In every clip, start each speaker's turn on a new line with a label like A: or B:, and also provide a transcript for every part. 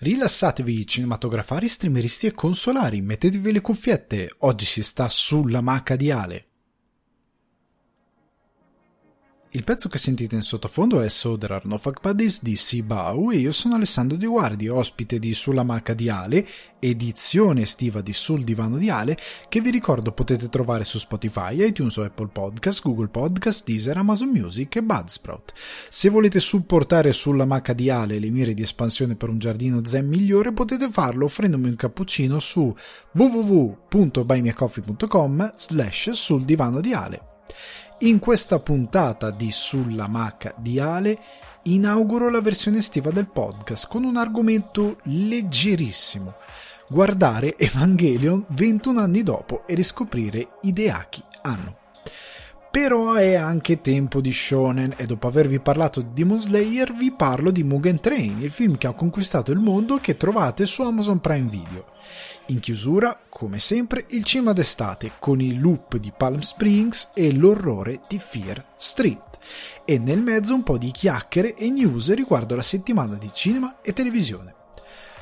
A: Rilassatevi cinematografari, streameristi e consolari, mettetevi le cuffiette, oggi si sta sulla maca di Ale. Il pezzo che sentite in sottofondo è So There No Fuck Buddies di Sibau e io sono Alessandro Di Guardi, ospite di Sulla Maca di Ale, edizione estiva di Sul Divano di Ale, che vi ricordo potete trovare su Spotify, iTunes o Apple Podcast, Google Podcast, Deezer, Amazon Music e Budsprout. Se volete supportare Sulla Maca di Ale le mire di espansione per un giardino zen migliore, potete farlo offrendomi un cappuccino su www.buymeacoffee.com slash sul divano di Ale. In questa puntata di Sulla Maca di Ale inauguro la versione estiva del podcast con un argomento leggerissimo. Guardare Evangelion 21 anni dopo e riscoprire i Deaki hanno. Però è anche tempo di shonen e dopo avervi parlato di Demon Slayer vi parlo di Mugen Train, il film che ha conquistato il mondo che trovate su Amazon Prime Video. In chiusura, come sempre, il cinema d'estate con il loop di Palm Springs e l'orrore di Fear Street. E nel mezzo un po' di chiacchiere e news riguardo la settimana di cinema e televisione.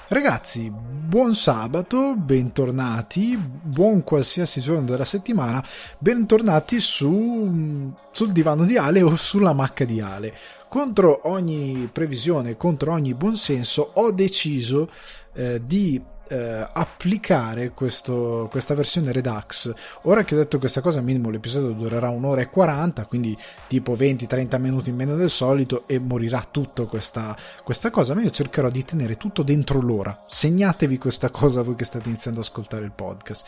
A: Ragazzi, buon sabato, bentornati, buon qualsiasi giorno della settimana, bentornati su, sul divano di Ale o sulla macca di Ale. Contro ogni previsione, contro ogni buonsenso, ho deciso eh, di eh, applicare questo, questa versione Redux. Ora che ho detto questa cosa, minimo l'episodio durerà un'ora e 40, quindi tipo 20-30 minuti in meno del solito e morirà tutto questa, questa cosa. Ma io cercherò di tenere tutto dentro l'ora. Segnatevi questa cosa voi che state iniziando ad ascoltare il podcast.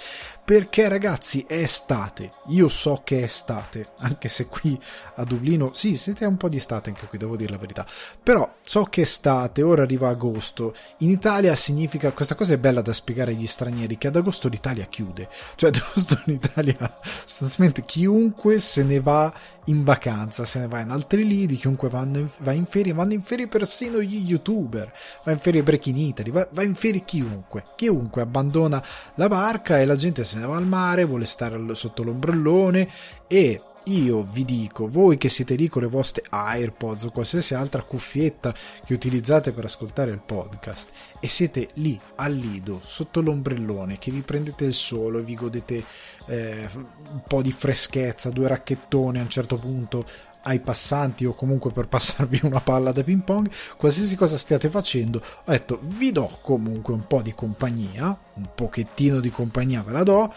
A: Perché ragazzi, è estate. Io so che è estate, anche se qui a Dublino, sì, siete un po' di estate anche qui, devo dire la verità. Però so che è estate, ora arriva agosto. In Italia significa, questa cosa è bella da spiegare agli stranieri che ad agosto l'Italia chiude. Cioè ad agosto l'Italia sostanzialmente chiunque se ne va in vacanza, se ne va in altri lidi, chiunque in, va in ferie, vanno in ferie persino gli youtuber, va in ferie Breaking Italy, va, va in ferie chiunque, chiunque abbandona la barca e la gente se ne va al mare, vuole stare sotto l'ombrellone e io vi dico, voi che siete lì con le vostre AirPods o qualsiasi altra cuffietta che utilizzate per ascoltare il podcast e siete lì al lido sotto l'ombrellone che vi prendete il sole, vi godete eh, un po' di freschezza, due racchettoni a un certo punto ai passanti o comunque per passarvi una palla da ping pong, qualsiasi cosa stiate facendo, ho detto vi do comunque un po' di compagnia, un pochettino di compagnia ve la do,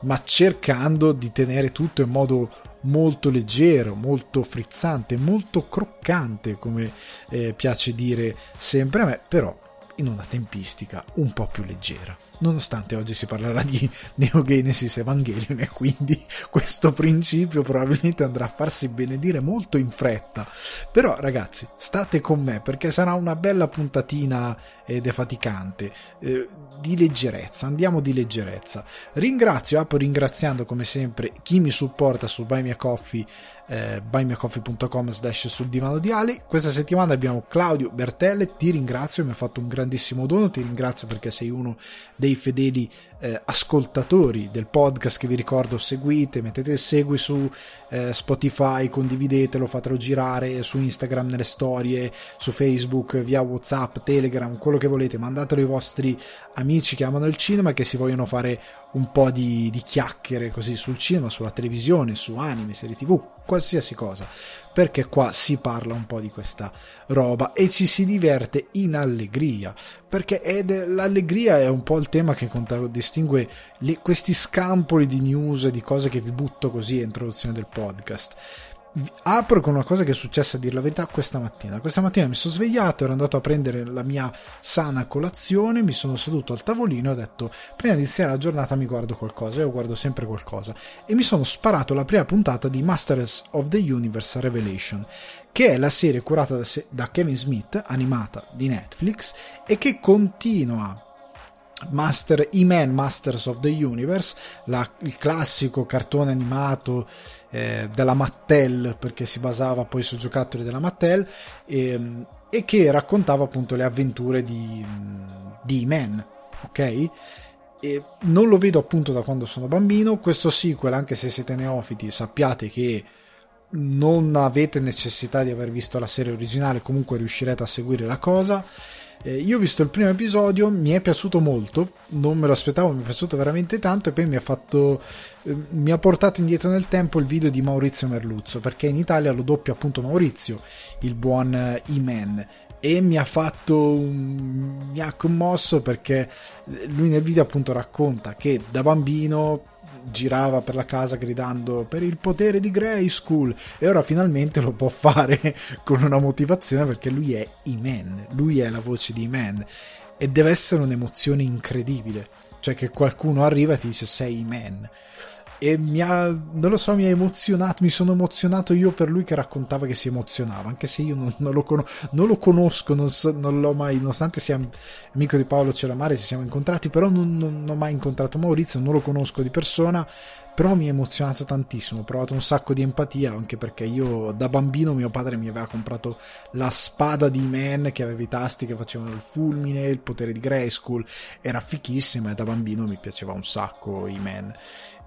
A: ma cercando di tenere tutto in modo molto leggero, molto frizzante, molto croccante, come eh, piace dire sempre a me, però in una tempistica un po' più leggera nonostante oggi si parlerà di Neogenesis Evangelion e quindi questo principio probabilmente andrà a farsi benedire molto in fretta. Però ragazzi, state con me perché sarà una bella puntatina eh, defaticante, eh, di leggerezza, andiamo di leggerezza. Ringrazio, apro ringraziando come sempre chi mi supporta su Buy Me a Coffee eh, buymeacoffee.com slash sul divano di Ali. Questa settimana abbiamo Claudio Bertelle, ti ringrazio, mi ha fatto un grandissimo dono, ti ringrazio perché sei uno dei fedeli eh, ascoltatori del podcast che vi ricordo seguite, mettete il segui su eh, Spotify, condividetelo, fatelo girare su Instagram nelle storie, su Facebook, via Whatsapp, Telegram, quello che volete, mandatelo ai vostri amici che amano il cinema e che si vogliono fare un po' di, di chiacchiere così sul cinema, sulla televisione, su anime, serie tv, qualsiasi cosa, perché qua si parla un po' di questa roba e ci si diverte in allegria, perché è de- l'allegria è un po' il tema che contraddistingue le, questi scampoli di news di cose che vi butto così a introduzione del podcast apro con una cosa che è successa a dire la verità questa mattina. Questa mattina mi sono svegliato, ero andato a prendere la mia sana colazione, mi sono seduto al tavolino e ho detto prima di iniziare la giornata mi guardo qualcosa, io guardo sempre qualcosa e mi sono sparato la prima puntata di Masters of the Universe Revelation, che è la serie curata da, da Kevin Smith, animata di Netflix e che continua Master, E-Man Masters of the Universe, la, il classico cartone animato eh, della Mattel, perché si basava poi su giocattoli della Mattel, e, ehm, e che raccontava appunto le avventure di, di E-Man, ok? E non lo vedo appunto da quando sono bambino, questo sequel, anche se siete neofiti, sappiate che non avete necessità di aver visto la serie originale, comunque riuscirete a seguire la cosa Eh, io ho visto il primo episodio, mi è piaciuto molto, non me lo aspettavo, mi è piaciuto veramente tanto e poi mi ha fatto eh, mi ha portato indietro nel tempo il video di Maurizio Merluzzo, perché in Italia lo doppia appunto Maurizio, il buon eh, E-Man e mi ha fatto mi ha commosso perché lui nel video appunto racconta che da bambino girava per la casa gridando per il potere di Grayskull e ora finalmente lo può fare con una motivazione perché lui è E-Man, lui è la voce di E-Man e deve essere un'emozione incredibile, cioè che qualcuno arriva e ti dice sei E-Man e mi ha, non lo so, mi ha emozionato, mi sono emozionato io per lui che raccontava che si emozionava, anche se io non, non, lo, con, non lo, conosco, non, so, non, l'ho mai, nonostante sia amico di Paolo Celamare, ci siamo incontrati, però non, non ho mai incontrato Maurizio, non lo conosco di persona, però mi ha emozionato tantissimo, ho provato un sacco di empatia, anche perché io da bambino mio padre mi aveva comprato la spada di Man che aveva i tasti che facevano il fulmine, il potere di Grayskull, era fichissima e da bambino mi piaceva un sacco i Man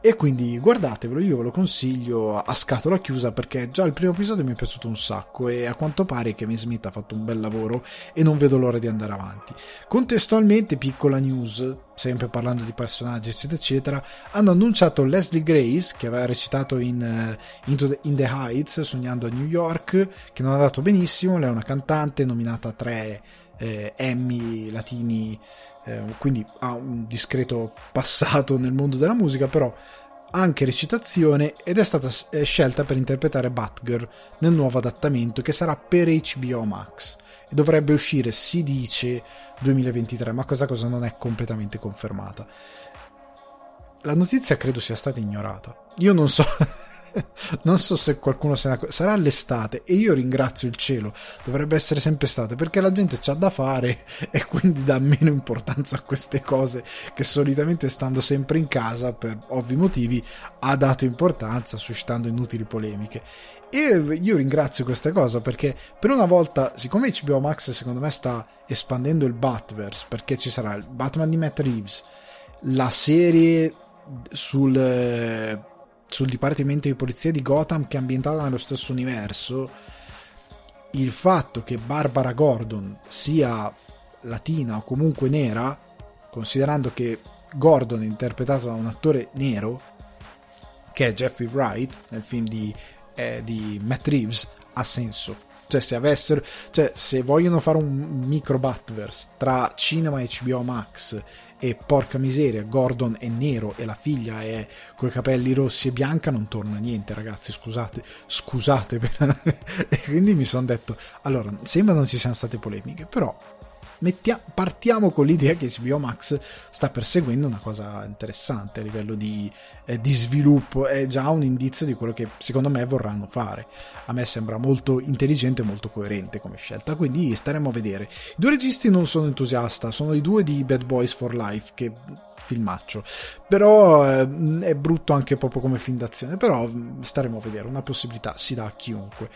A: e quindi guardatevelo, io ve lo consiglio a scatola chiusa perché già il primo episodio mi è piaciuto un sacco e a quanto pare Kevin Smith ha fatto un bel lavoro e non vedo l'ora di andare avanti. Contestualmente, piccola news, sempre parlando di personaggi eccetera eccetera, hanno annunciato Leslie Grace che aveva recitato in, uh, the, in the Heights, sognando a New York, che non ha dato benissimo, lei è una cantante nominata a tre eh, Emmy latini eh, quindi ha un discreto passato nel mondo della musica, però anche recitazione ed è stata scelta per interpretare Batgirl nel nuovo adattamento che sarà per HBO Max e dovrebbe uscire, si dice, 2023, ma questa cosa non è completamente confermata. La notizia credo sia stata ignorata. Io non so non so se qualcuno se ne accorge. Sarà l'estate e io ringrazio il cielo. Dovrebbe essere sempre estate perché la gente c'ha da fare e quindi dà meno importanza a queste cose che solitamente stando sempre in casa per ovvi motivi ha dato importanza suscitando inutili polemiche. E io ringrazio questa cosa perché per una volta, siccome HBO Max secondo me sta espandendo il Batverse perché ci sarà il Batman di Matt Reeves, la serie sul sul Dipartimento di Polizia di Gotham che è ambientata nello stesso universo, il fatto che Barbara Gordon sia latina o comunque nera, considerando che Gordon è interpretato da un attore nero, che è Jeffrey Wright nel film di, eh, di Matt Reeves, ha senso. Cioè se, avessero, cioè, se vogliono fare un micro Batverse tra cinema e HBO Max e porca miseria, Gordon è nero e la figlia è coi capelli rossi e bianca, non torna niente, ragazzi. Scusate, scusate. Per... e quindi mi sono detto, allora, sembra non ci siano state polemiche, però mettia- partiamo con l'idea che HBO Max sta perseguendo una cosa interessante a livello di, eh, di, sviluppo, è già un indizio di quello che secondo me vorranno fare. A me sembra molto intelligente e molto coerente come scelta, quindi staremo a vedere. I due registi non sono entusiasta, sono i due di Bad Boys for Life che filmaccio. Però eh, è brutto anche proprio come film d'azione. Però staremo a vedere. Una possibilità si dà a chiunque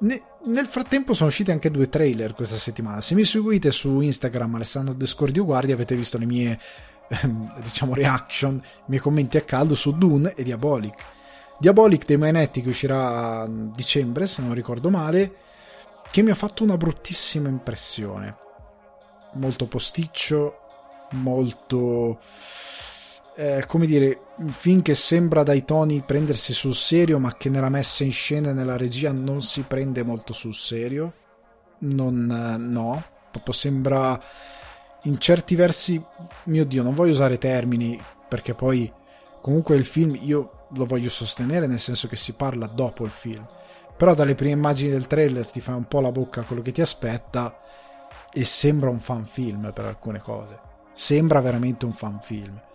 A: ne, nel frattempo sono usciti anche due trailer questa settimana. Se mi seguite su Instagram Alessandro Descordio Guardi avete visto le mie ehm, diciamo reaction, i miei commenti a caldo su Dune e Diabolic. Diabolic dei Mainetti che uscirà a dicembre, se non ricordo male, che mi ha fatto una bruttissima impressione. Molto posticcio, molto eh, come dire, un film che sembra dai toni prendersi sul serio, ma che nella messa in scena e nella regia non si prende molto sul serio. Non, eh, no, proprio sembra in certi versi, mio Dio, non voglio usare termini perché poi comunque il film io lo voglio sostenere nel senso che si parla dopo il film. Però dalle prime immagini del trailer ti fai un po' la bocca a quello che ti aspetta e sembra un fan film per alcune cose. Sembra veramente un fan film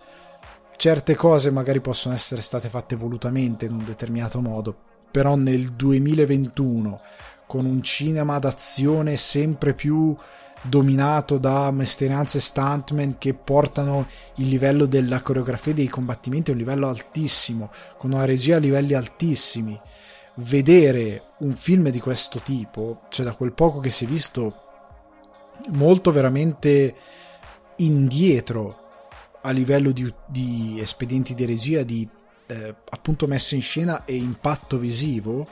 A: certe cose magari possono essere state fatte volutamente in un determinato modo, però nel 2021 con un cinema d'azione sempre più dominato da mestieranze stuntman che portano il livello della coreografia dei combattimenti a un livello altissimo, con una regia a livelli altissimi. Vedere un film di questo tipo, cioè da quel poco che si è visto, molto veramente indietro a livello di, di espedienti di regia, di eh, appunto messa in scena e impatto visivo,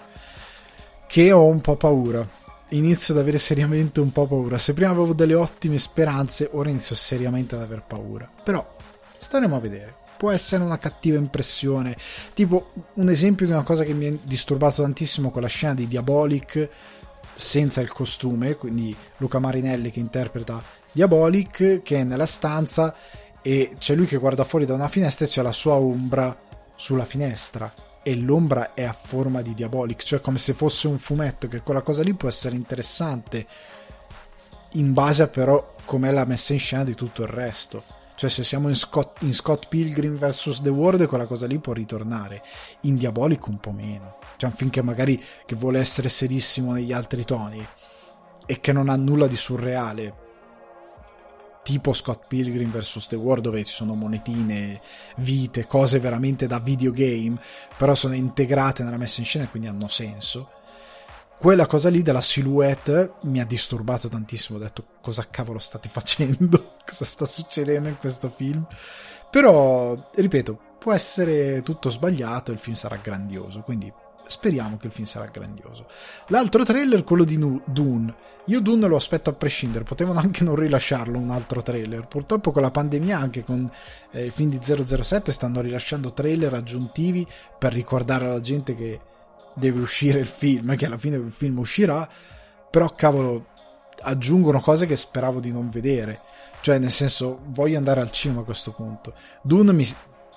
A: che ho un po' paura. inizio ad avere seriamente un po' paura. Se prima avevo delle ottime speranze, ora inizio seriamente ad aver paura. Però staremo a vedere. Può essere una cattiva impressione. Tipo, un esempio di una cosa che mi ha disturbato tantissimo con la scena di Diabolic senza il costume, quindi Luca Marinelli che interpreta Diabolic, che è nella stanza e c'è lui che guarda fuori da una finestra e c'è la sua ombra sulla finestra e l'ombra è a forma di Diabolic, cioè come se fosse un fumetto, che quella cosa lì può essere interessante in base a però com'è la messa in scena di tutto il resto. Cioè se siamo in Scott, in Scott Pilgrim vs. The World quella cosa lì può ritornare, in Diabolic un po' meno. Cioè un film che magari che vuole essere serissimo negli altri toni e che non ha nulla di surreale, tipo Scott Pilgrim vs. The World dove ci sono monetine, vite, cose veramente da videogame, però sono integrate nella messa in scena e quindi hanno senso. Quella cosa lì della silhouette mi ha disturbato tantissimo, ho detto cosa cavolo state facendo, cosa sta succedendo in questo film. Però, ripeto, può essere tutto sbagliato e il film sarà grandioso, quindi speriamo che il film sarà grandioso. L'altro trailer, quello di Dune. Io Dune lo aspetto a prescindere, potevano anche non rilasciarlo un altro trailer. Purtroppo con la pandemia anche con eh, il film di 007 stanno rilasciando trailer aggiuntivi per ricordare alla gente che deve uscire il film, che alla fine il film uscirà, però cavolo aggiungono cose che speravo di non vedere. Cioè, nel senso, voglio andare al cinema a questo punto. Dune mi,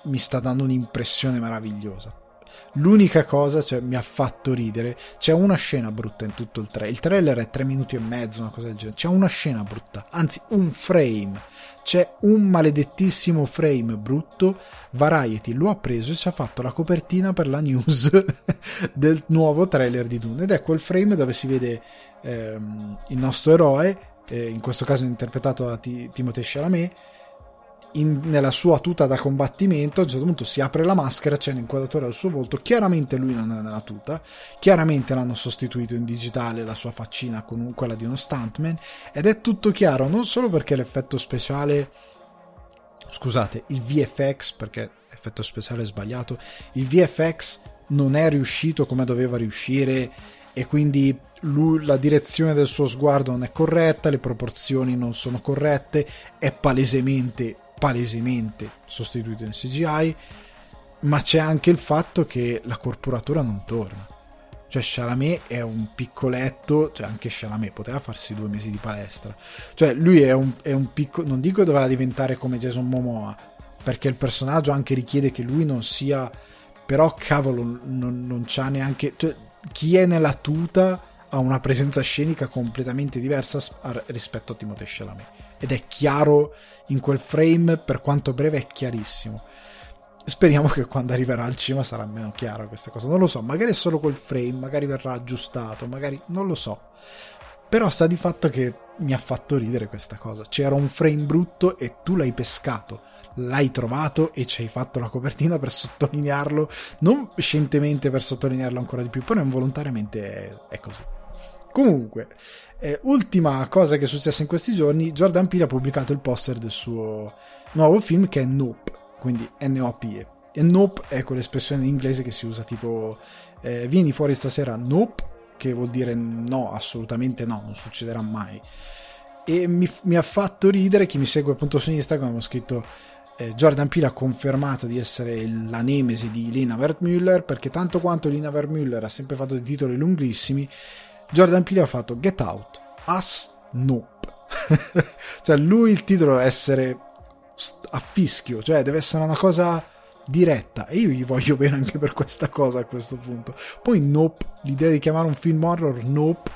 A: mi sta dando un'impressione meravigliosa L'unica cosa, cioè, mi ha fatto ridere. C'è una scena brutta in tutto il trailer. Il trailer è tre minuti e mezzo, una cosa del genere. C'è una scena brutta, anzi, un frame. C'è un maledettissimo frame brutto. Variety lo ha preso e ci ha fatto la copertina per la news del nuovo trailer di Dune. Ed è quel frame dove si vede ehm, il nostro eroe, eh, in questo caso interpretato da T- Timothée Chalamet in, nella sua tuta da combattimento, a un certo punto si apre la maschera, c'è l'inquadratura del suo volto, chiaramente lui non è nella tuta, chiaramente l'hanno sostituito in digitale la sua faccina con quella di uno stuntman ed è tutto chiaro, non solo perché l'effetto speciale, scusate, il VFX, perché l'effetto speciale sbagliato, il VFX non è riuscito come doveva riuscire e quindi lui, la direzione del suo sguardo non è corretta, le proporzioni non sono corrette, è palesemente palesemente sostituito in CGI, ma c'è anche il fatto che la corporatura non torna. Cioè, Chalamet è un piccoletto, cioè anche Chalamet poteva farsi due mesi di palestra. Cioè, lui è un, è un piccolo, non dico doveva diventare come Jason Momoa, perché il personaggio anche richiede che lui non sia, però cavolo, non, non c'ha neanche... Cioè, chi è nella tuta ha una presenza scenica completamente diversa rispetto a Timothée Chalamet ed è chiaro in quel frame, per quanto breve, è chiarissimo. Speriamo che quando arriverà al cinema sarà meno chiara questa cosa. Non lo so, magari è solo quel frame, magari verrà aggiustato, magari non lo so. Però sta di fatto che mi ha fatto ridere questa cosa. C'era un frame brutto e tu l'hai pescato, l'hai trovato e ci hai fatto la copertina per sottolinearlo, non scientemente per sottolinearlo ancora di più, però involontariamente è, è così. Comunque, eh, ultima cosa che è successa in questi giorni, Jordan Peele ha pubblicato il poster del suo nuovo film che è Nope, quindi N-O-P-E. E Nope è quell'espressione in inglese che si usa tipo eh, vieni fuori stasera, Nope, che vuol dire no, assolutamente no, non succederà mai. E mi, mi ha fatto ridere, chi mi segue appunto su Instagram, ho scritto eh, Jordan Peele ha confermato di essere la nemesi di Lina Wertmüller perché tanto quanto Lina Wertmüller ha sempre fatto dei titoli lunghissimi Jordan Peele ha fatto Get Out, Us, Nope. cioè lui il titolo deve essere a fischio, cioè deve essere una cosa diretta e io gli voglio bene anche per questa cosa a questo punto. Poi Nope, l'idea di chiamare un film horror Nope,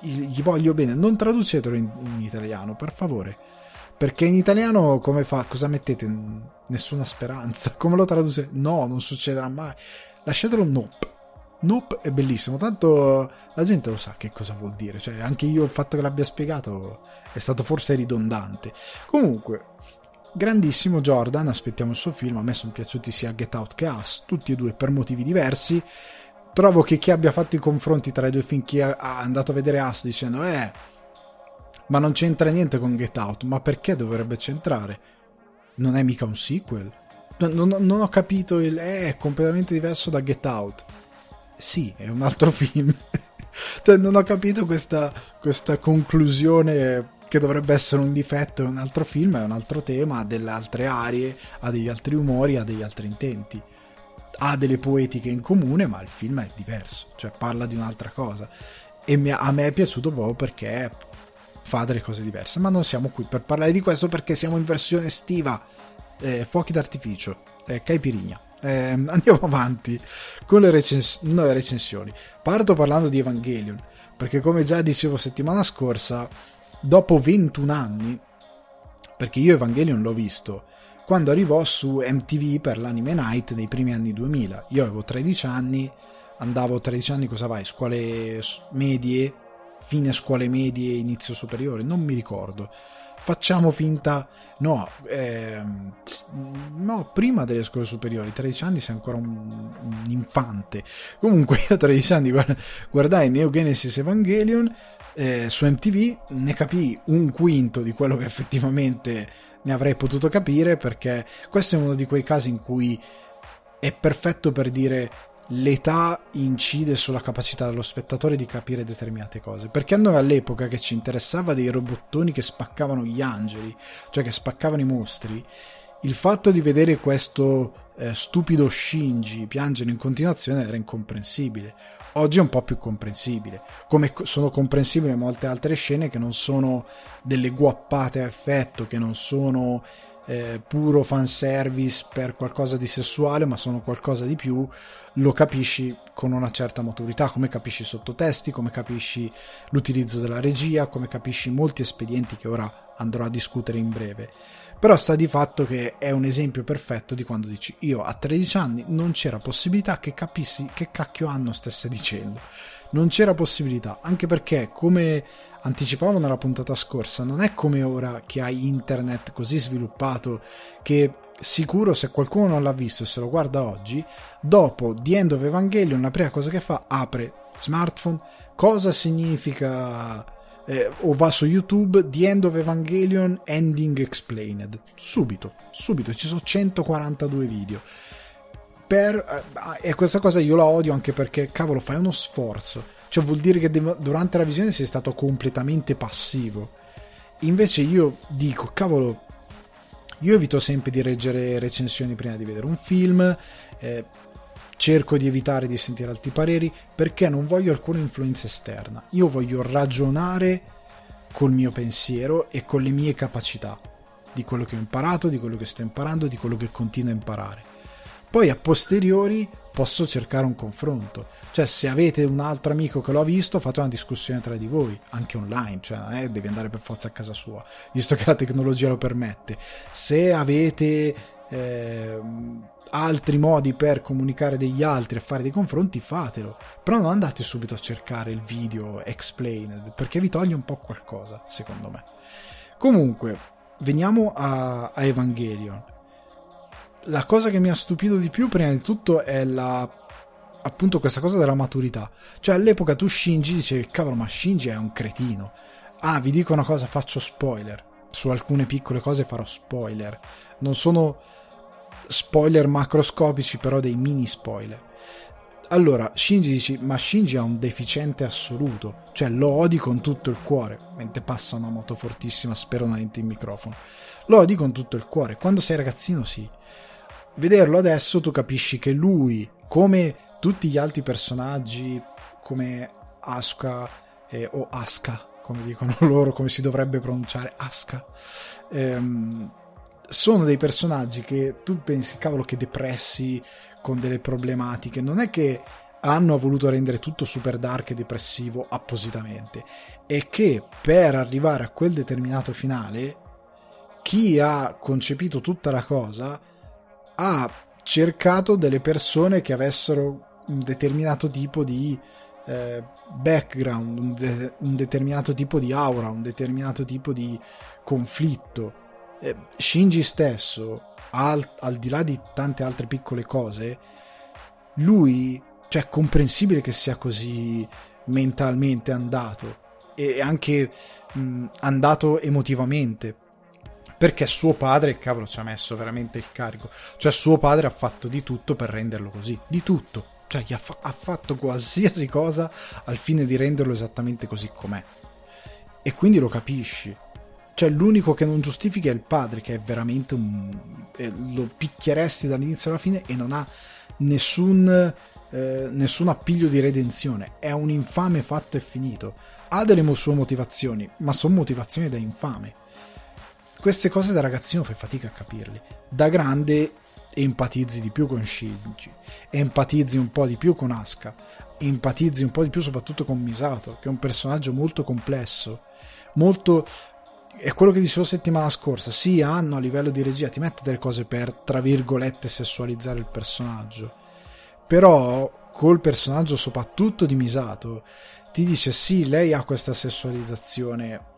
A: gli voglio bene. Non traducetelo in, in italiano, per favore. Perché in italiano come fa? Cosa mettete? Nessuna speranza. Come lo traduce? No, non succederà mai. Lasciatelo Nope. Nope è bellissimo, tanto la gente lo sa che cosa vuol dire, cioè anche io il fatto che l'abbia spiegato è stato forse ridondante. Comunque, grandissimo Jordan, aspettiamo il suo film, a me sono piaciuti sia Get Out che Us, tutti e due per motivi diversi. Trovo che chi abbia fatto i confronti tra i due film, chi è andato a vedere Us dicendo eh, ma non c'entra niente con Get Out, ma perché dovrebbe c'entrare? Non è mica un sequel? Non, non, non ho capito il... Eh, è completamente diverso da Get Out sì, è un altro film. cioè, non ho capito questa, questa conclusione che dovrebbe essere un difetto in un altro film, è un altro tema, ha delle altre aree, ha degli altri umori, ha degli altri intenti. Ha delle poetiche in comune, ma il film è diverso, cioè parla di un'altra cosa. E mi, a me è piaciuto proprio perché fa delle cose diverse. Ma non siamo qui per parlare di questo perché siamo in versione estiva. Eh, fuochi d'artificio, eh, caipirinha. Eh, andiamo avanti con le, recens- no, le recensioni. Parto parlando di Evangelion, perché come già dicevo settimana scorsa, dopo 21 anni, perché io Evangelion l'ho visto quando arrivò su MTV per l'anime night nei primi anni 2000. Io avevo 13 anni, andavo 13 anni, cosa vai? Scuole medie, fine scuole medie, inizio superiore, non mi ricordo. Facciamo finta, no, ehm, no, prima delle scuole superiori, 13 anni sei ancora un, un infante. Comunque, io a 13 anni guardai Neo Genesis Evangelion eh, su MTV ne capii un quinto di quello che effettivamente ne avrei potuto capire perché questo è uno di quei casi in cui è perfetto per dire l'età incide sulla capacità dello spettatore di capire determinate cose. Perché a noi all'epoca che ci interessava dei robottoni che spaccavano gli angeli, cioè che spaccavano i mostri, il fatto di vedere questo eh, stupido Shinji piangere in continuazione era incomprensibile. Oggi è un po' più comprensibile, come sono comprensibili molte altre scene che non sono delle guappate a effetto, che non sono eh, puro fanservice per qualcosa di sessuale, ma sono qualcosa di più, lo capisci con una certa maturità, come capisci i sottotesti, come capisci l'utilizzo della regia, come capisci molti espedienti che ora andrò a discutere in breve. Però sta di fatto che è un esempio perfetto di quando dici io a 13 anni non c'era possibilità che capissi che cacchio Anno stesse dicendo. Non c'era possibilità, anche perché come anticipavo nella puntata scorsa, non è come ora che hai internet così sviluppato che sicuro se qualcuno non l'ha visto e se lo guarda oggi, dopo The End of Evangelion la prima cosa che fa apre smartphone, cosa significa eh, o va su YouTube The End of Evangelion Ending Explained. Subito, subito, ci sono 142 video. Per, eh, e questa cosa io la odio anche perché, cavolo, fai uno sforzo. Cioè vuol dire che de- durante la visione sei stato completamente passivo. Invece io dico, cavolo, io evito sempre di leggere recensioni prima di vedere un film. Eh, cerco di evitare di sentire altri pareri perché non voglio alcuna influenza esterna. Io voglio ragionare col mio pensiero e con le mie capacità di quello che ho imparato, di quello che sto imparando, di quello che continuo a imparare. Poi a posteriori posso cercare un confronto. Cioè, se avete un altro amico che lo ha visto, fate una discussione tra di voi, anche online, cioè è devi andare per forza a casa sua, visto che la tecnologia lo permette. Se avete eh, altri modi per comunicare degli altri e fare dei confronti, fatelo. Però non andate subito a cercare il video explained, perché vi toglie un po' qualcosa, secondo me. Comunque, veniamo a, a Evangelion. La cosa che mi ha stupito di più, prima di tutto, è la appunto questa cosa della maturità. Cioè all'epoca tu Shinji dicevi cavolo ma Shinji è un cretino. Ah, vi dico una cosa, faccio spoiler. Su alcune piccole cose farò spoiler. Non sono spoiler macroscopici, però dei mini spoiler. Allora, Shinji dice, ma Shinji è un deficiente assoluto, cioè lo odi con tutto il cuore, mentre passa una moto fortissima, spero non in microfono. Lo odi con tutto il cuore, quando sei ragazzino sì. Vederlo adesso tu capisci che lui, come tutti gli altri personaggi, come Asuka eh, o Aska, come dicono loro, come si dovrebbe pronunciare, Aska, ehm, sono dei personaggi che tu pensi, cavolo, che depressi con delle problematiche. Non è che hanno voluto rendere tutto super dark e depressivo appositamente, è che per arrivare a quel determinato finale, chi ha concepito tutta la cosa ha cercato delle persone che avessero un determinato tipo di eh, background, un, de- un determinato tipo di aura, un determinato tipo di conflitto. Eh, Shinji stesso, al, al, di là di tante altre piccole cose, lui, cioè, è comprensibile che sia così mentalmente andato e anche mh, andato emotivamente perché suo padre, cavolo, ci ha messo veramente il carico. Cioè, suo padre ha fatto di tutto per renderlo così. Di tutto. Cioè, ha, fa- ha fatto qualsiasi cosa al fine di renderlo esattamente così com'è. E quindi lo capisci. Cioè, l'unico che non giustifica è il padre, che è veramente un. Eh, lo picchieresti dall'inizio alla fine e non ha nessun, eh, nessun appiglio di redenzione. È un infame fatto e finito. Ha delle sue motivazioni, ma sono motivazioni da infame. Queste cose da ragazzino fai fatica a capirle. Da grande empatizzi di più con Shinji, empatizzi un po' di più con Asuka, empatizzi un po' di più soprattutto con Misato, che è un personaggio molto complesso, molto è quello che dicevo settimana scorsa. Sì, hanno a livello di regia ti mette delle cose per tra virgolette sessualizzare il personaggio. Però col personaggio soprattutto di Misato ti dice sì, lei ha questa sessualizzazione,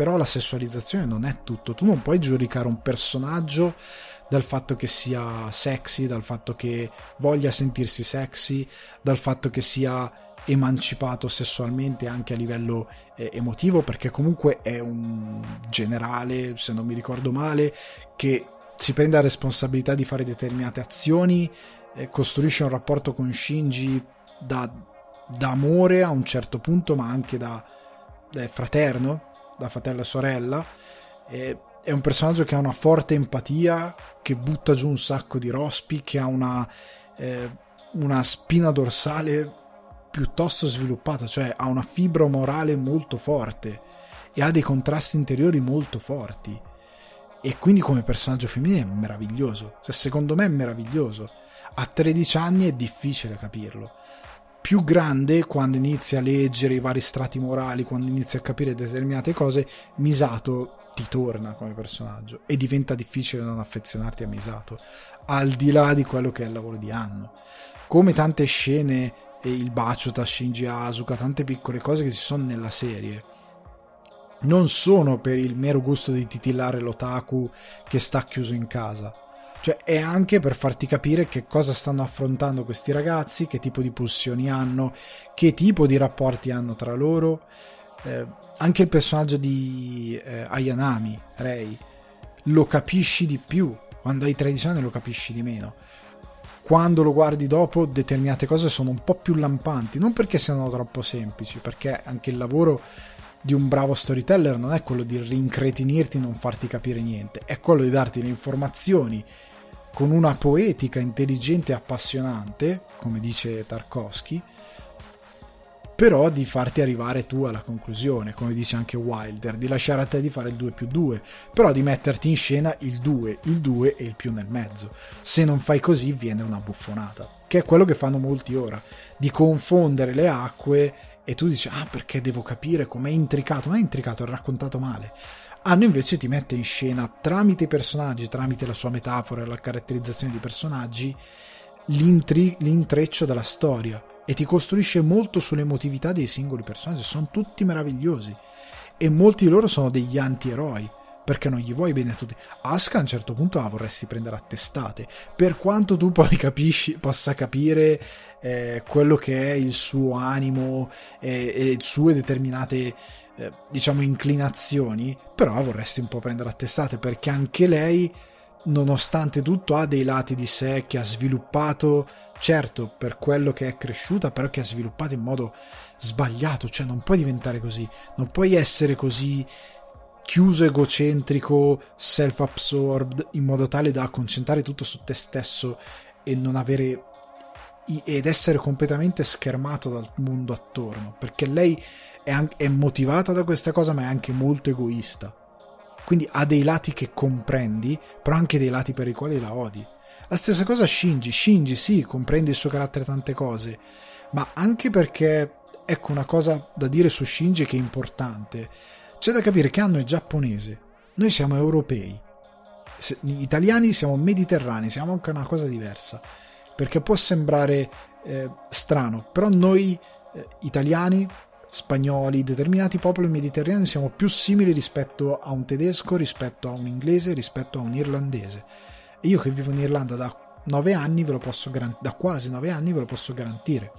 A: però la sessualizzazione non è tutto. Tu non puoi giudicare un personaggio dal fatto che sia sexy, dal fatto che voglia sentirsi sexy, dal fatto che sia emancipato sessualmente anche a livello eh, emotivo perché comunque è un generale se non mi ricordo male che si prende la responsabilità di fare determinate azioni eh, costruisce un rapporto con Shinji da, da, amore a un certo punto ma anche da, da fraterno da fratello e sorella eh, è un personaggio che ha una forte empatia che butta giù un sacco di rospi che ha una, eh, una spina dorsale piuttosto sviluppata, cioè ha una fibra morale molto forte e ha dei contrasti interiori molto forti. E quindi come personaggio femminile è meraviglioso. Cioè, secondo me è meraviglioso. A 13 anni è difficile capirlo. Più grande, quando inizia a leggere i vari strati morali, quando inizia a capire determinate cose, Misato ti torna come personaggio e diventa difficile non affezionarti a Misato, al di là di quello che è il lavoro di Anno. Come tante scene e il bacio tra Shinji Asuka, tante piccole cose che ci sono nella serie. Non sono per il mero gusto di titillare l'otaku che sta chiuso in casa. Cioè, è anche per farti capire che cosa stanno affrontando questi ragazzi, che tipo di pulsioni hanno, che tipo di rapporti hanno tra loro. Eh, anche il personaggio di eh, Ayanami, Rei, lo capisci di più. Quando hai 13 anni lo capisci di meno quando lo guardi dopo determinate cose sono un po' più lampanti, non perché siano troppo semplici, perché anche il lavoro di un bravo storyteller non è quello di rincretinirti e non farti capire niente, è quello di darti le informazioni con una poetica intelligente e appassionante, come dice Tarkovsky, però di farti arrivare tu alla conclusione, come dice anche Wilder, di lasciare a te di fare il 2 più 2, però di metterti in scena il 2, il 2 e il più nel mezzo. Se non fai così viene una buffonata, che è quello che fanno molti ora, di confondere le acque e tu dici ah perché devo capire com'è intricato, non è intricato, è raccontato male. Hanno invece ti mette in scena tramite i personaggi, tramite la sua metafora, la caratterizzazione dei personaggi, l'intreccio della storia e ti costruisce molto sull'emotività dei singoli personaggi. Sono tutti meravigliosi e molti di loro sono degli anti-eroi perché non gli vuoi bene a tutti. Asuka a un certo punto la vorresti prendere a testate, per quanto tu poi capisci, possa capire eh, quello che è il suo animo eh, e le sue determinate eh, diciamo inclinazioni, però vorresti un po' prendere a testate perché anche lei nonostante tutto ha dei lati di sé che ha sviluppato certo per quello che è cresciuta, però che ha sviluppato in modo sbagliato, cioè non puoi diventare così, non puoi essere così chiuso, egocentrico, self-absorbed, in modo tale da concentrare tutto su te stesso e non avere ed essere completamente schermato dal mondo attorno, perché lei è, anche, è motivata da questa cosa, ma è anche molto egoista. Quindi ha dei lati che comprendi, però anche dei lati per i quali la odi. La stessa cosa Shinji. Shinji sì, comprende il suo carattere tante cose, ma anche perché, ecco una cosa da dire su Shinji che è importante. C'è da capire che Anno è giapponese, noi siamo europei. Se, italiani siamo mediterranei, siamo anche una cosa diversa. Perché può sembrare eh, strano, però noi eh, italiani, spagnoli, determinati popoli mediterranei siamo più simili rispetto a un tedesco, rispetto a un inglese, rispetto a un irlandese e io che vivo in Irlanda da 9 anni ve lo posso garantire, da quasi 9 anni ve lo posso garantire.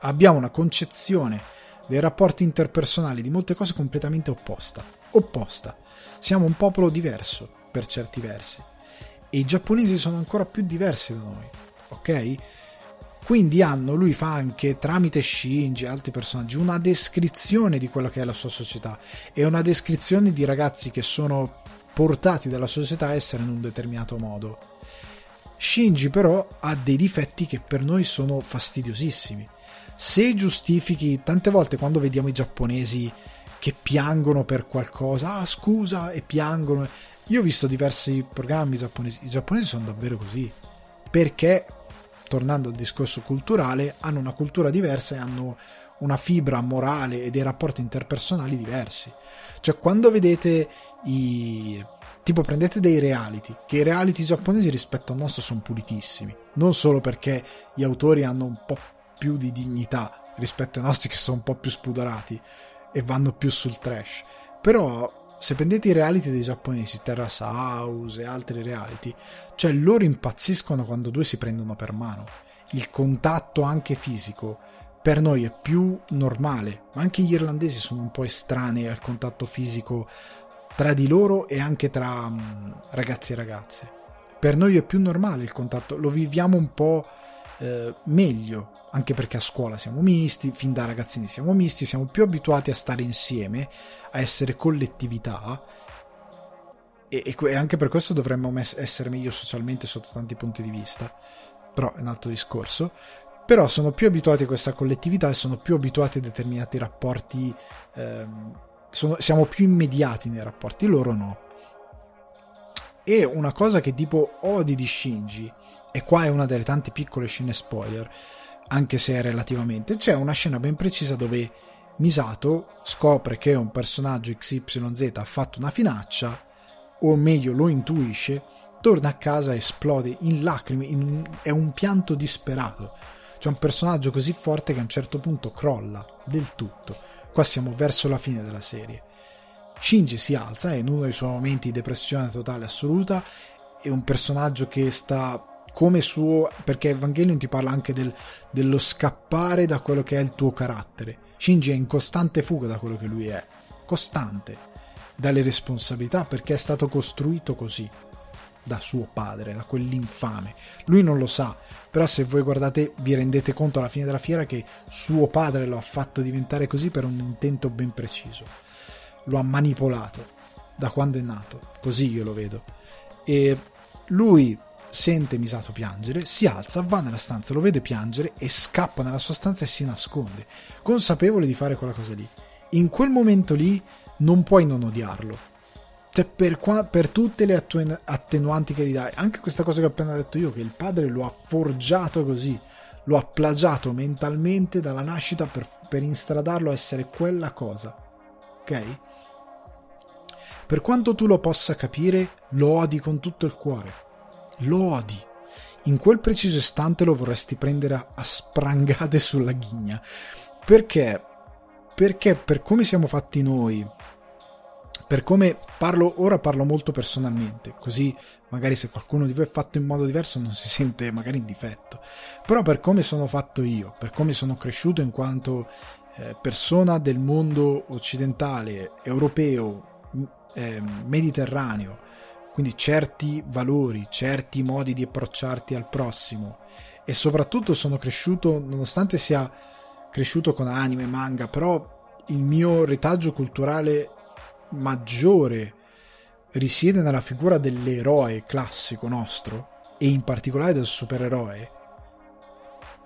A: Abbiamo una concezione dei rapporti interpersonali di molte cose completamente opposta. Opposta. Siamo un popolo diverso per certi versi. E i giapponesi sono ancora più diversi da noi. Ok? Quindi hanno, lui fa anche tramite Shinji e altri personaggi una descrizione di quella che è la sua società e una descrizione di ragazzi che sono portati dalla società a essere in un determinato modo. Shinji però ha dei difetti che per noi sono fastidiosissimi. Se giustifichi tante volte quando vediamo i giapponesi che piangono per qualcosa, ah scusa, e piangono. Io ho visto diversi programmi giapponesi, i giapponesi sono davvero così, perché tornando al discorso culturale, hanno una cultura diversa e hanno una fibra morale e dei rapporti interpersonali diversi. Cioè, quando vedete i. Tipo, prendete dei reality, che i reality giapponesi rispetto al nostro sono pulitissimi. Non solo perché gli autori hanno un po' più di dignità rispetto ai nostri che sono un po' più spudorati e vanno più sul trash. Però se prendete i reality dei giapponesi, Terrace House e altri reality, cioè loro impazziscono quando due si prendono per mano. Il contatto anche fisico per noi è più normale, ma anche gli irlandesi sono un po' estranei al contatto fisico tra di loro e anche tra um, ragazzi e ragazze. Per noi è più normale il contatto, lo viviamo un po' eh, meglio anche perché a scuola siamo misti, fin da ragazzini siamo misti, siamo più abituati a stare insieme, a essere collettività e, e anche per questo dovremmo essere meglio socialmente sotto tanti punti di vista, però è un altro discorso. Però sono più abituati a questa collettività e sono più abituati a determinati rapporti, ehm, sono, siamo più immediati nei rapporti, loro no. E una cosa che tipo odi di Shinji, e qua è una delle tante piccole scene spoiler, anche se è relativamente, c'è una scena ben precisa dove Misato scopre che un personaggio XYZ ha fatto una finaccia, o meglio lo intuisce, torna a casa esplode in lacrime, in, è un pianto disperato. C'è un personaggio così forte che a un certo punto crolla del tutto. Qua siamo verso la fine della serie. Shinji si alza, è in uno dei suoi momenti di depressione totale assoluta, è un personaggio che sta come suo perché Evangelion ti parla anche del, dello scappare da quello che è il tuo carattere Shinji è in costante fuga da quello che lui è costante dalle responsabilità perché è stato costruito così da suo padre, da quell'infame. Lui non lo sa, però se voi guardate vi rendete conto alla fine della fiera che suo padre lo ha fatto diventare così per un intento ben preciso. Lo ha manipolato da quando è nato, così io lo vedo. E lui sente Misato piangere, si alza, va nella stanza, lo vede piangere e scappa nella sua stanza e si nasconde, consapevole di fare quella cosa lì. In quel momento lì non puoi non odiarlo. Cioè, per, qua, per tutte le attenuanti che gli dai, anche questa cosa che ho appena detto io, che il padre lo ha forgiato così, lo ha plagiato mentalmente dalla nascita per, per instradarlo a essere quella cosa. Ok? Per quanto tu lo possa capire, lo odi con tutto il cuore lo odi. In quel preciso istante lo vorresti prendere a, a sprangate sulla ghigna. Perché? Perché per come siamo fatti noi, per come parlo, ora parlo molto personalmente, così magari se qualcuno di voi è fatto in modo diverso non si sente magari in difetto. Però per come sono fatto io, per come sono cresciuto in quanto eh, persona del mondo occidentale, europeo, eh, mediterraneo, quindi certi valori, certi modi di approcciarti al prossimo e soprattutto sono cresciuto, nonostante sia cresciuto con anime, manga, però il mio retaggio culturale maggiore risiede nella figura dell'eroe classico nostro e in particolare del supereroe.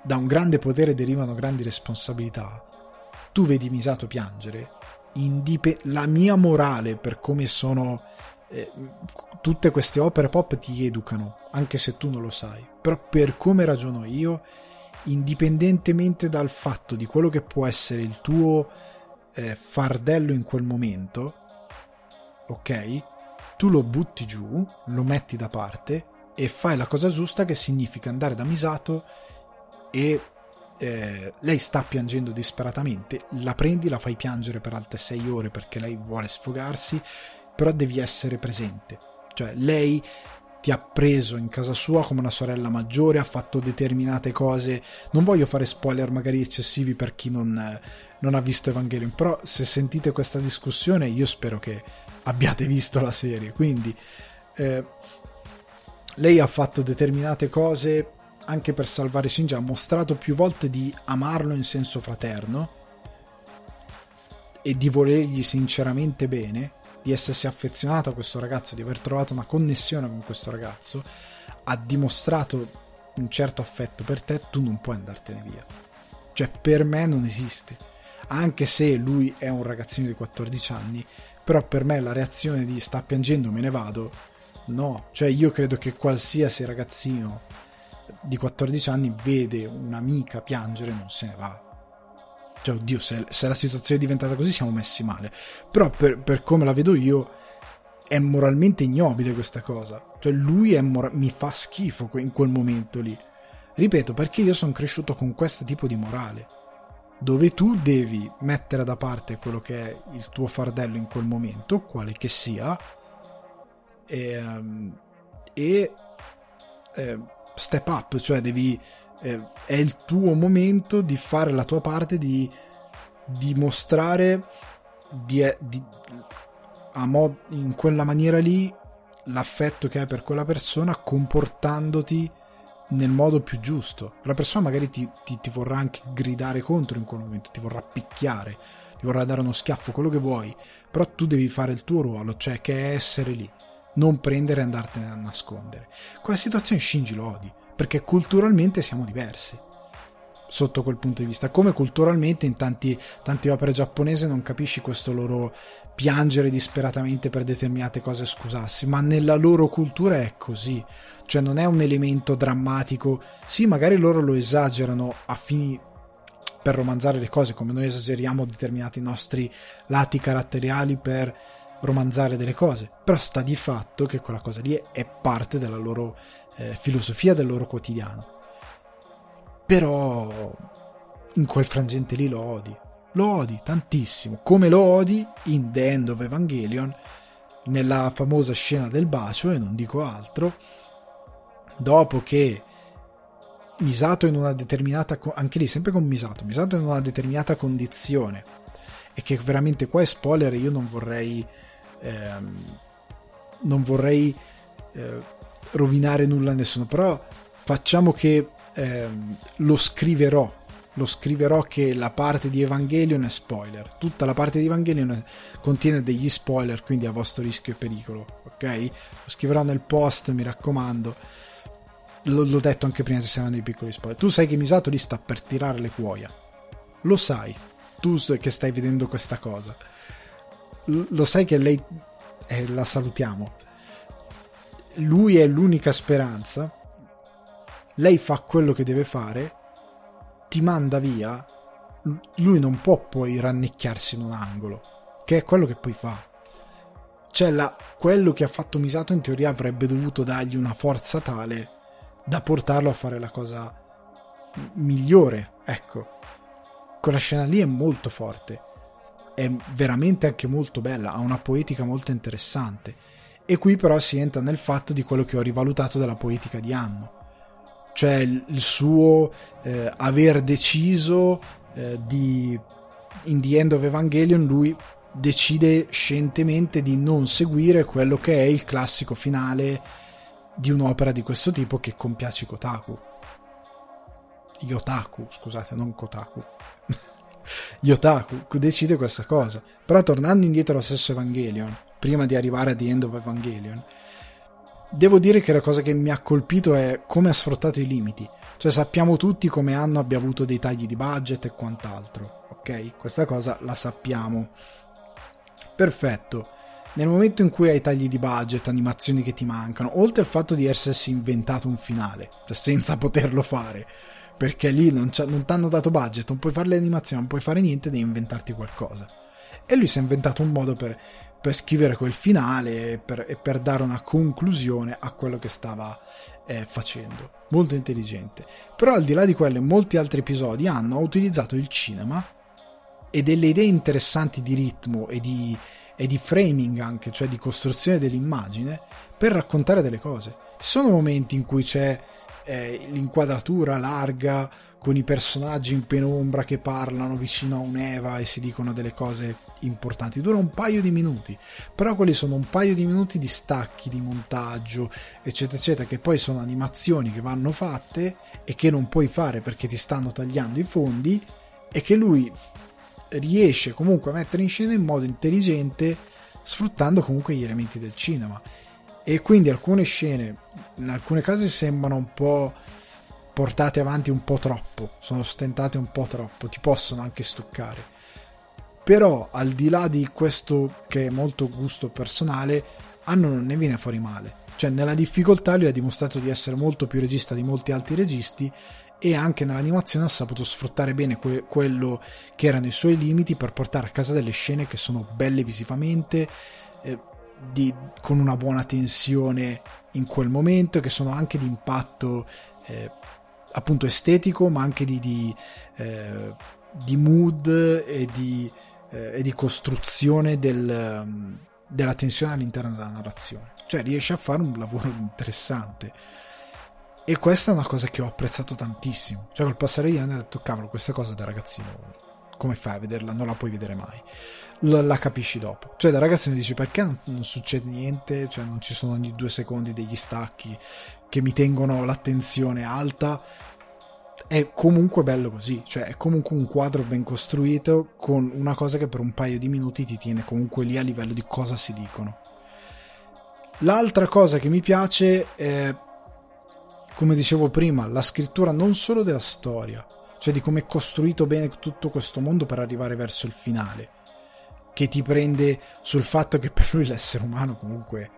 A: Da un grande potere derivano grandi responsabilità. Tu vedi Misato piangere, indipe- la mia morale per come sono eh, tutte queste opere pop ti educano, anche se tu non lo sai. Però per come ragiono io, indipendentemente dal fatto di quello che può essere il tuo eh, fardello in quel momento, ok? Tu lo butti giù, lo metti da parte e fai la cosa giusta che significa andare da Misato e eh, lei sta piangendo disperatamente, la prendi, la fai piangere per altre sei ore perché lei vuole sfogarsi però devi essere presente. Cioè, lei ti ha preso in casa sua come una sorella maggiore, ha fatto determinate cose. Non voglio fare spoiler magari eccessivi per chi non, non ha visto Evangelion, però se sentite questa discussione io spero che abbiate visto la serie. Quindi, eh, lei ha fatto determinate cose anche per salvare Shinji, ha mostrato più volte di amarlo in senso fraterno e di volergli sinceramente bene, di essersi affezionato a questo ragazzo, di aver trovato una connessione con questo ragazzo, ha dimostrato un certo affetto per te, tu non puoi andartene via. Cioè, per me non esiste. Anche se lui è un ragazzino di 14 anni, però per me la reazione di sta piangendo, me ne vado, no. Cioè, io credo che qualsiasi ragazzino di 14 anni vede un'amica piangere, non se ne va cioè, oddio, se, se, la situazione è diventata così siamo messi male. Però per, per come la vedo io, è moralmente ignobile questa cosa. Cioè, lui mora- mi fa schifo in quel momento lì. Ripeto, perché io sono cresciuto con questo tipo di morale. Dove tu devi mettere da parte quello che è il tuo fardello in quel momento, quale che sia, e, ehm, e step up, cioè devi eh, è il tuo momento di fare la tua parte, di dimostrare di, di, mod, in quella maniera lì l'affetto che hai per quella persona comportandoti nel modo più giusto. La persona magari ti, ti, ti, vorrà anche gridare contro in quel momento, ti vorrà picchiare, ti vorrà dare uno schiaffo, quello che vuoi, però tu devi fare il tuo ruolo, cioè che è essere lì, non prendere e andartene a nascondere. Quella situazione Shinji lo odi, perché culturalmente siamo diversi sotto quel punto di vista. Come culturalmente in tanti, tante opere giapponesi non capisci questo loro piangere disperatamente per determinate cose scusarsi ma nella loro cultura è così. Cioè non è un elemento drammatico. Sì magari loro lo esagerano a fini per romanzare le cose come noi esageriamo determinati nostri lati caratteriali per romanzare delle cose però sta di fatto che quella cosa lì è parte della loro eh, filosofia del loro quotidiano. Però in quel frangente lì lo odi. Lo odi tantissimo, come lo odi in The End of Evangelion, nella famosa scena del bacio, e non dico altro, dopo che Misato in una determinata, anche lì sempre con Misato, Misato in una determinata condizione, e che veramente qua è spoiler, io non vorrei, ehm, non vorrei eh, rovinare nulla a nessuno, però facciamo che ehm, lo scriverò. Lo scriverò che la parte di Evangelion è spoiler. Tutta la parte di Evangelion contiene degli spoiler, quindi a vostro rischio e pericolo. Ok? Lo scriverò nel post, mi raccomando. L- l'ho detto anche prima se saranno dei piccoli spoiler. Tu sai che Misato lì sta per tirare le cuoia. Lo sai. Tu che stai vedendo questa cosa. L- lo sai che lei. Eh, la salutiamo lui è l'unica speranza, lei fa quello che deve fare, ti manda via, lui non può poi rannicchiarsi in un angolo, che è quello che poi fa. Cioè, la, quello che ha fatto Misato in teoria avrebbe dovuto dargli una forza tale da portarlo a fare la cosa migliore, ecco. Quella scena lì è molto forte, è veramente anche molto bella, ha una poetica molto interessante e qui però si entra nel fatto di quello che ho rivalutato della poetica di Anno, cioè il suo eh, aver deciso eh, di in The End of Evangelion lui decide scientemente di non seguire quello che è il classico finale di un'opera di questo tipo che compiace Kotaku. Yotaku, scusate, non Kotaku. Yotaku decide questa cosa. Però tornando indietro allo stesso Evangelion, prima di arrivare a The End of Evangelion, devo dire che la cosa che mi ha colpito è come ha sfruttato i limiti. Cioè sappiamo tutti come hanno abbia avuto dei tagli di budget e quant'altro, ok? Questa cosa la sappiamo. Perfetto. Nel momento in cui hai tagli di budget, animazioni che ti mancano, oltre al fatto di essersi inventato un finale, cioè senza poterlo fare, perché lì non, non ti hanno dato budget, non puoi fare le animazioni, non puoi fare niente, devi inventarti qualcosa. E lui si è inventato un modo per per scrivere quel finale e per, e per, dare una conclusione a quello che stava eh, facendo. Molto intelligente. Però al di là di quello, molti altri episodi hanno utilizzato il cinema e delle idee interessanti di ritmo e di, e di framing anche, cioè di costruzione dell'immagine, per raccontare delle cose. Ci sono momenti in cui c'è eh, l'inquadratura larga con i personaggi in penombra che parlano vicino a un'Eva e si dicono delle cose importanti. Dura un paio di minuti, però quelli sono un paio di minuti di stacchi, di montaggio, eccetera, eccetera, che poi sono animazioni che vanno fatte e che non puoi fare perché ti stanno tagliando i fondi e che lui riesce comunque a mettere in scena in modo intelligente sfruttando comunque gli elementi del cinema e quindi alcune scene in alcune case sembrano un po' portate avanti un po' troppo, sono stentate un po' troppo, ti possono anche stuccare. Però al di là di questo che è molto gusto personale, Anno non ne viene fuori male. Cioè nella difficoltà lui ha dimostrato di essere molto più regista di molti altri registi e anche nell'animazione ha saputo sfruttare bene que- quello che erano i suoi limiti per portare a casa delle scene che sono belle visivamente, eh, di, con una buona tensione in quel momento, che sono anche di impatto eh, appunto estetico, ma anche di, di, eh, di mood e di, eh, e di costruzione del, della tensione all'interno della narrazione. Cioè riesce a fare un lavoro interessante. E questa è una cosa che ho apprezzato tantissimo. Cioè, col passare degli anni ho detto, cavolo, questa cosa da ragazzino, come fai a vederla? Non la puoi vedere mai. La, la capisci dopo. Cioè, da ragazzino dici, perché non, non, succede niente? Cioè, non ci sono ogni due secondi degli stacchi che mi tengono l'attenzione alta è comunque bello così, cioè è comunque un quadro ben costruito con una cosa che per un paio di minuti ti tiene comunque lì a livello di cosa si dicono. L'altra cosa che mi piace è, come dicevo prima, la scrittura non solo della storia, cioè di come è costruito bene tutto questo mondo per arrivare verso il finale, che ti prende sul fatto che per lui l'essere umano comunque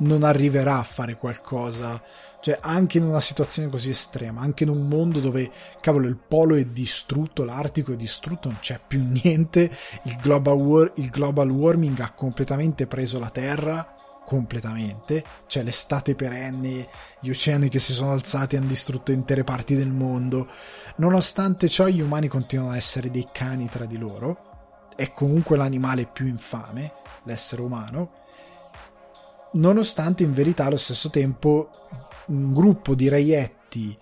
A: non arriverà a fare qualcosa, cioè anche in una situazione così estrema, anche in un mondo dove, cavolo, il polo è distrutto, l'Artico è distrutto, non c'è più niente, il global, war- il global warming ha completamente preso la Terra, completamente, c'è l'estate perenne, gli oceani che si sono alzati hanno distrutto intere parti del mondo, nonostante ciò gli umani continuano a essere dei cani tra di loro, è comunque l'animale più infame, l'essere umano, nonostante in verità allo stesso tempo un gruppo di reietti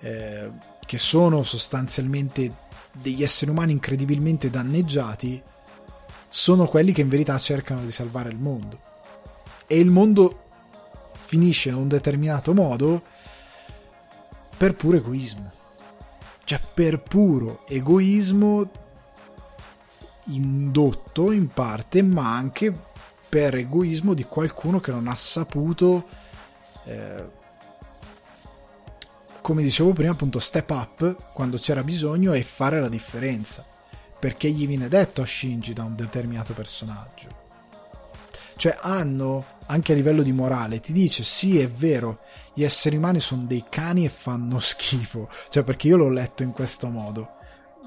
A: eh, che sono sostanzialmente degli esseri umani incredibilmente danneggiati sono quelli che in verità cercano di salvare il mondo. E il mondo finisce in un determinato modo per puro egoismo. Cioè per puro egoismo indotto in parte ma anche per egoismo di qualcuno che non ha saputo, eh, come dicevo prima, appunto, step up quando c'era bisogno e fare la differenza. Perché gli viene detto a Shinji da un determinato personaggio. Cioè, hanno anche a livello di morale, ti dice: sì, è vero, gli esseri umani sono dei cani e fanno schifo. Cioè, perché io l'ho letto in questo modo,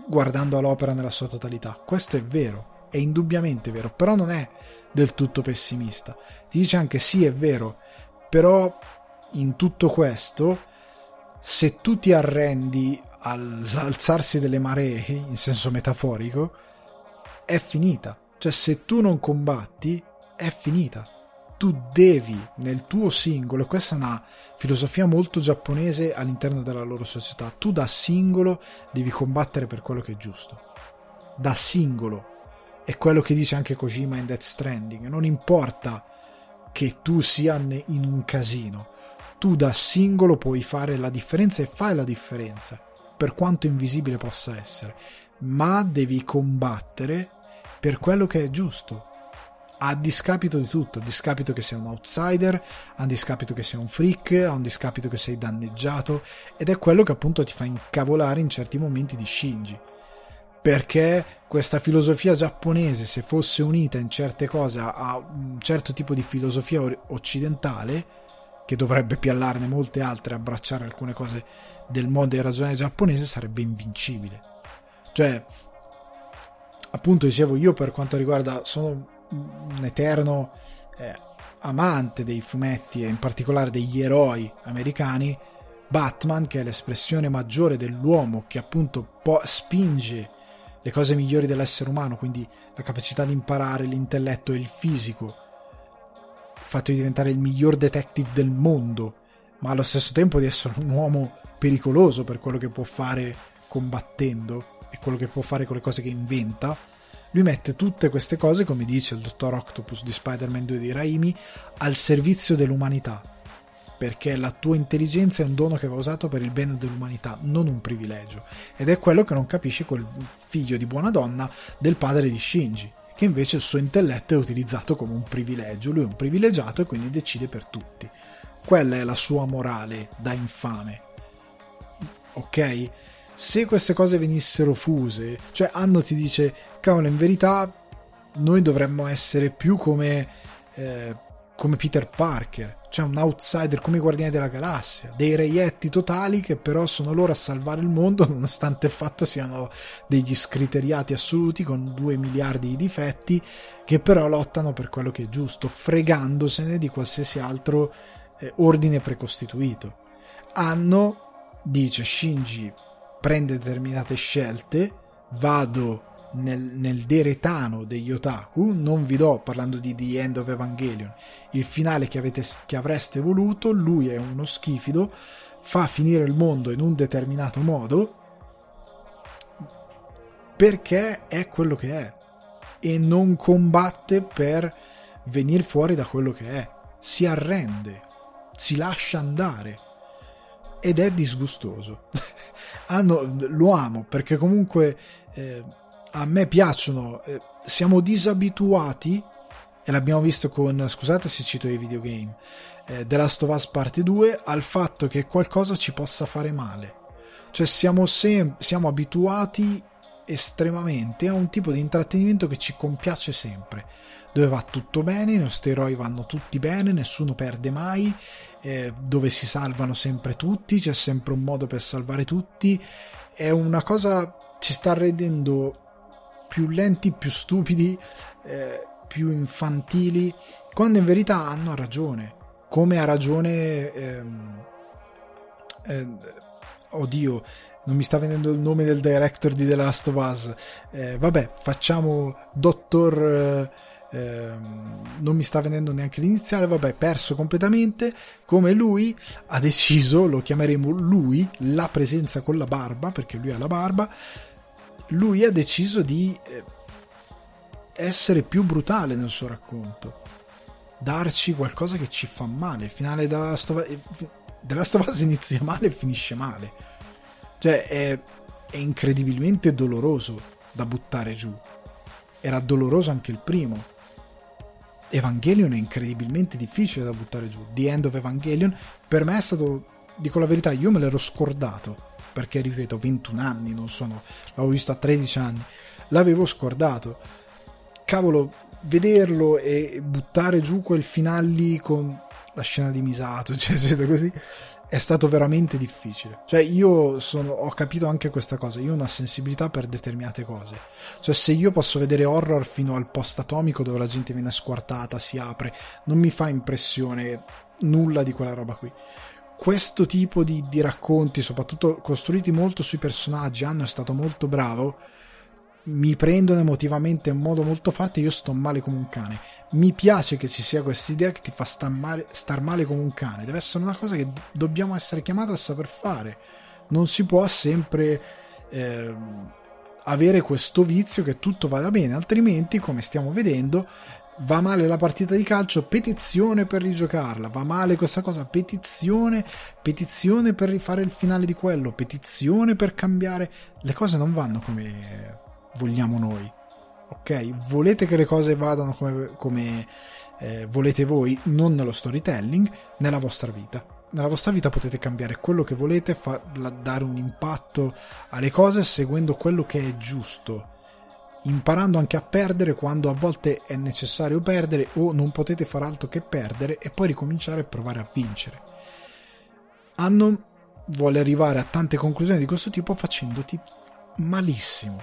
A: guardando l'opera nella sua totalità. Questo è vero, è indubbiamente vero, però non è del tutto pessimista. Ti dice anche sì, è vero, però in tutto questo, se tu ti arrendi all'alzarsi delle maree, in senso metaforico, è finita. Cioè se tu non combatti, è finita. Tu devi nel tuo singolo, e questa è una filosofia molto giapponese all'interno della loro società, tu da singolo devi combattere per quello che è giusto. Da singolo è quello che dice anche Kojima in Death Stranding. Non importa che tu sia in un casino, tu da singolo puoi fare la differenza e fai la differenza, per quanto invisibile possa essere, ma devi combattere per quello che è giusto. A discapito di tutto, a discapito che sei un outsider, a discapito che sei un freak, a discapito che sei danneggiato, ed è quello che appunto ti fa incavolare in certi momenti di Shinji perché questa filosofia giapponese, se fosse unita in certe cose a un certo tipo di filosofia occidentale, che dovrebbe piallarne molte altre, abbracciare alcune cose del modo di ragionare giapponese, sarebbe invincibile. Cioè, appunto, dicevo, io per quanto riguarda, sono un eterno eh, amante dei fumetti e in particolare degli eroi americani. Batman, che è l'espressione maggiore dell'uomo che appunto po- spinge le cose migliori dell'essere umano, quindi la capacità di imparare, l'intelletto e il fisico, il fatto di diventare il miglior detective del mondo, ma allo stesso tempo di essere un uomo pericoloso per quello che può fare combattendo e quello che può fare con le cose che inventa, lui mette tutte queste cose, come dice il dottor Octopus di Spider-Man 2 di Raimi, al servizio dell'umanità. Perché la tua intelligenza è un dono che va usato per il bene dell'umanità, non un privilegio. Ed è quello che non capisce quel figlio di buona donna del padre di Shinji, che invece il suo intelletto è utilizzato come un privilegio. Lui è un privilegiato e quindi decide per tutti. Quella è la sua morale da infame. Ok? Se queste cose venissero fuse, cioè Anno ti dice, cavolo, in verità noi dovremmo essere più come, eh, come Peter Parker, cioè un outsider come i Guardiani della Galassia, dei reietti totali che però sono loro a salvare il mondo nonostante il fatto siano degli scriteriati assoluti con due miliardi di difetti che però lottano per quello che è giusto, fregandosene di qualsiasi altro eh, ordine precostituito. Hanno, dice Shinji, prende determinate scelte, vado nel, nel deretano degli otaku, non vi do, parlando di The End of Evangelion, il finale che, avete, che avreste voluto, lui è uno schifido, fa finire il mondo in un determinato modo, perché è quello che è e non combatte per venire fuori da quello che è, si arrende, si lascia andare ed è disgustoso. Hanno, lo amo perché comunque eh, a me piacciono, eh, siamo disabituati e l'abbiamo visto con, scusate se cito i videogame, eh, The Last of Us Parte 2 al fatto che qualcosa ci possa fare male. Cioè siamo, sem- siamo abituati estremamente a un tipo di intrattenimento che ci compiace sempre dove va tutto bene, i nostri eroi vanno tutti bene, nessuno perde mai, eh, dove si salvano sempre tutti, c'è sempre un modo per salvare tutti. È una cosa ci sta rendendo più lenti, più stupidi, eh, più infantili, quando in verità hanno ragione. Come ha ragione. Ehm, eh, oddio, non mi sta venendo il nome del director di The Last of Us. Eh, vabbè, facciamo Dottor. Eh, Ehm, non mi sta venendo neanche l'iniziale, vabbè, perso completamente. Come lui ha deciso, lo chiameremo lui, la presenza con la barba, perché lui ha la barba. Lui ha deciso di eh, essere più brutale nel suo racconto, darci qualcosa che ci fa male. Il finale della Stova- della Stovaz inizia male e finisce male. Cioè, è, è incredibilmente doloroso da buttare giù. Era doloroso anche il primo Evangelion è incredibilmente difficile da buttare giù. The End of Evangelion per me è stato, dico la verità, io me l'ero scordato perché ripeto 21 anni non sono l'avevo visto a 13 anni l'avevo scordato cavolo vederlo e buttare giù quel finale lì con la scena di Misato cioè così è stato veramente difficile. Cioè, io sono, ho capito anche questa cosa. Io ho una sensibilità per determinate cose. Cioè, se io posso vedere horror fino al post atomico dove la gente viene squartata, si apre, non mi fa impressione nulla di quella roba qui. Questo tipo di, di racconti, soprattutto costruiti molto sui personaggi, hanno è stato molto bravo mi prendono emotivamente in modo molto forte, io sto male come un cane. Mi piace che ci sia questa idea che ti fa star male, star male come un cane. Deve essere una cosa che dobbiamo essere chiamati a saper fare. Non si può sempre eh, avere questo vizio che tutto vada bene, altrimenti, come stiamo vedendo, va male la partita di calcio, petizione per rigiocarla, va male questa cosa, petizione, petizione per rifare il finale di quello, petizione per cambiare. Le cose non vanno come vogliamo noi. Ok? Volete che le cose vadano come, come eh, volete voi, non nello storytelling, nella vostra vita. Nella vostra vita potete cambiare quello che volete, fa, dare un impatto alle cose seguendo quello che è giusto, imparando anche a perdere quando a volte è necessario perdere o non potete fare altro che perdere e poi ricominciare a provare a vincere. Hanno vuole arrivare a tante conclusioni di questo tipo facendoti malissimo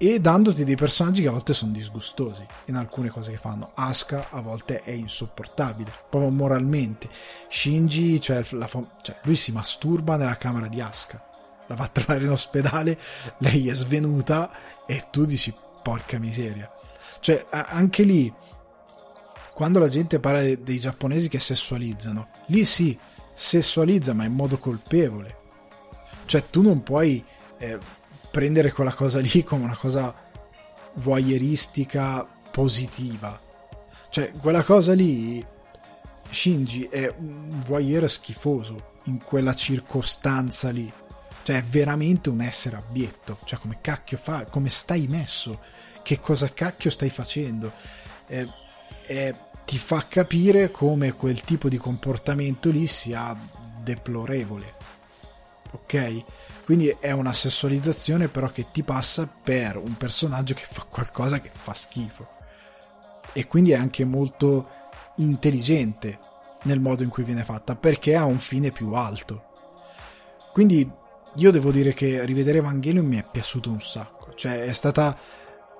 A: e dandoti dei personaggi che a volte sono disgustosi in alcune cose che fanno. Asuka a volte è insopportabile, proprio moralmente. Shinji, cioè, fam- cioè lui si masturba nella camera di Asuka, la va a trovare in ospedale, lei è svenuta e tu dici porca miseria. Cioè, anche lì, quando la gente parla dei, dei giapponesi che sessualizzano, lì sì, sessualizza ma in modo colpevole. Cioè tu non puoi eh, prendere quella cosa lì come una cosa voyeuristica positiva. Cioè, quella cosa lì, Shinji è un voyeur schifoso in quella circostanza lì. Cioè, è veramente un essere abietto. Cioè, come cacchio fa? Come stai messo? Che cosa cacchio stai facendo? Eh, eh, ti fa capire come quel tipo di comportamento lì sia deplorevole. Ok? Quindi è una sessualizzazione però che ti passa per un personaggio che fa qualcosa che fa schifo. E quindi è anche molto intelligente nel modo in cui viene fatta perché ha un fine più alto. Quindi io devo dire che rivedere Evangelion mi è piaciuto un sacco. Cioè è stata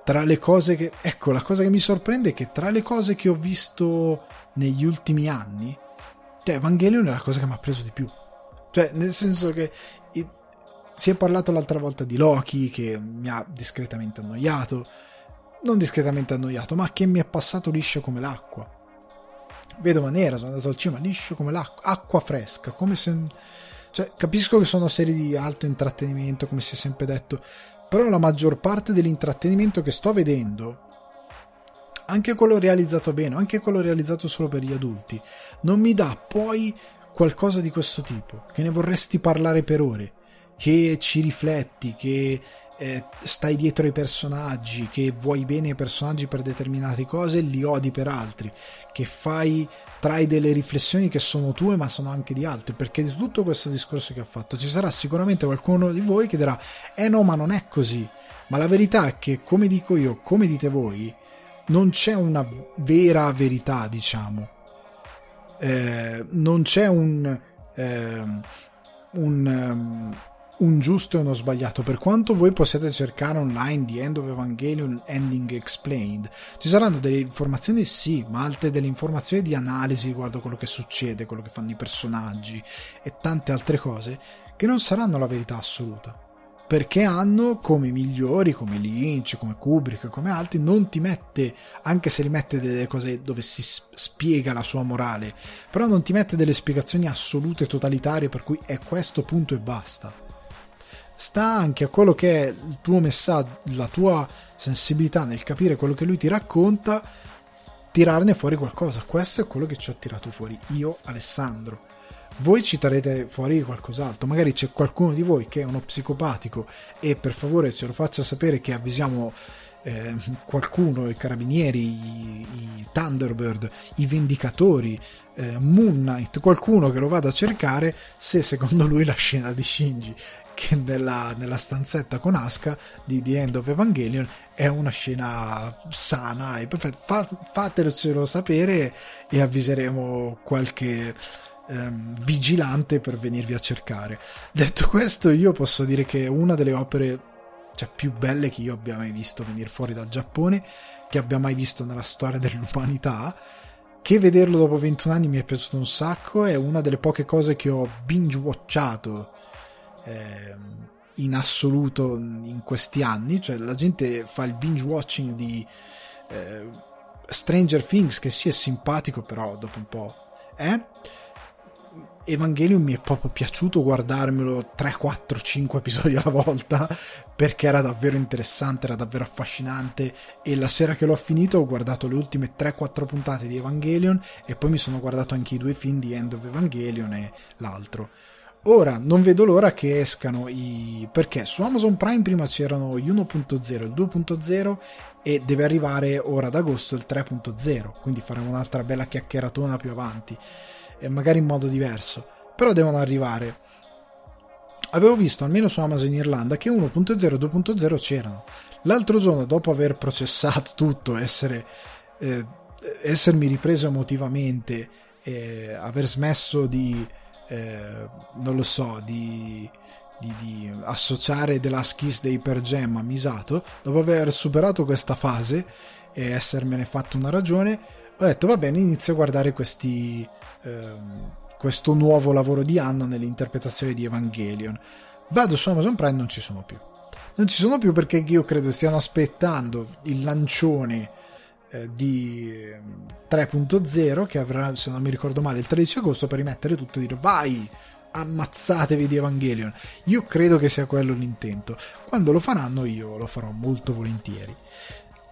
A: tra le cose che... Ecco, la cosa che mi sorprende è che tra le cose che ho visto negli ultimi anni, cioè Evangelion è la cosa che mi ha preso di più. Cioè, nel senso che si è parlato l'altra volta di Loki che mi ha discretamente annoiato, non discretamente annoiato, ma che mi è passato liscio come l'acqua. Vedova nera, sono andato al cinema liscio come l'acqua, acqua fresca, come se... Cioè, capisco che sono serie di alto intrattenimento, come si è sempre detto, però la maggior parte dell'intrattenimento che sto vedendo, anche quello realizzato bene, anche quello realizzato solo per gli adulti, non mi dà poi qualcosa di questo tipo, che ne vorresti parlare per ore che ci rifletti, che eh, stai dietro ai personaggi, che vuoi bene ai personaggi per determinate cose, li odi per altri, che fai, trai delle riflessioni che sono tue ma sono anche di altri, perché di tutto questo discorso che ho fatto ci sarà sicuramente qualcuno di voi che dirà, eh no ma non è così, ma la verità è che come dico io, come dite voi, non c'è una vera verità, diciamo, eh, non c'è un... Eh, un um, un giusto e uno sbagliato. Per quanto voi possiate cercare online di End of Evangelion Ending Explained, ci saranno delle informazioni, sì, ma altre delle informazioni di analisi riguardo quello che succede, quello che fanno i personaggi e tante altre cose che non saranno la verità assoluta. Perché hanno come migliori, come Lynch, come Kubrick, come altri, non ti mette, anche se li mette delle cose dove si spiega la sua morale, però non ti mette delle spiegazioni assolute, totalitarie, per cui è questo punto e basta sta anche a quello che è il tuo messaggio, la tua sensibilità nel capire quello che lui ti racconta, tirarne fuori qualcosa. Questo è quello che ci ho tirato fuori io, Alessandro. Voi ci tarete fuori qualcos'altro, magari c'è qualcuno di voi che è uno psicopatico e per favore ce lo faccia sapere che avvisiamo eh, qualcuno, i carabinieri, i, i Thunderbird, i Vendicatori, eh, Moon Knight, qualcuno che lo vada a cercare se secondo lui la scena di Shinji che nella, nella stanzetta con Asuka di The End of Evangelion è una scena sana e perfetta. Fa, fatelo sapere e avviseremo qualche ehm, vigilante per venirvi a cercare. Detto questo, io posso dire che è una delle opere cioè, più belle che io abbia mai visto venire fuori dal Giappone, che abbia mai visto nella storia dell'umanità che vederlo dopo 21 anni mi è piaciuto un sacco, è una delle poche cose che ho binge watchato eh, in assoluto in questi anni, cioè la gente fa il binge watching di eh, Stranger Things che sì è simpatico però dopo un po' eh? Evangelion mi è proprio piaciuto guardarmelo 3, 4, 5 episodi alla volta perché era davvero interessante, era davvero affascinante e la sera che l'ho finito ho guardato le ultime 3-4 puntate di Evangelion e poi mi sono guardato anche i due film di End of Evangelion e l'altro Ora non vedo l'ora che escano i. perché su Amazon Prime prima c'erano gli 1.0 il 2.0 e deve arrivare ora ad agosto il 3.0, quindi faremo un'altra bella chiacchieratona più avanti, e magari in modo diverso, però devono arrivare. Avevo visto almeno su Amazon Irlanda che 1.0 e 2.0 c'erano. L'altro giorno, dopo aver processato tutto, essere, eh, essermi ripreso emotivamente, eh, aver smesso di eh, non lo so, di, di, di associare The Last dei Per Jam a Misato, dopo aver superato questa fase e essermene fatto una ragione, ho detto va bene, inizio a guardare questi, ehm, questo nuovo lavoro di Anno nell'interpretazione di Evangelion. Vado su Amazon Prime, non ci sono più. Non ci sono più perché io credo stiano aspettando il lancione eh, di 3.0 che avrà, se non mi ricordo male, il 13 agosto per rimettere tutto e dire vai, ammazzatevi di Evangelion. Io credo che sia quello l'intento. Quando lo faranno io lo farò molto volentieri.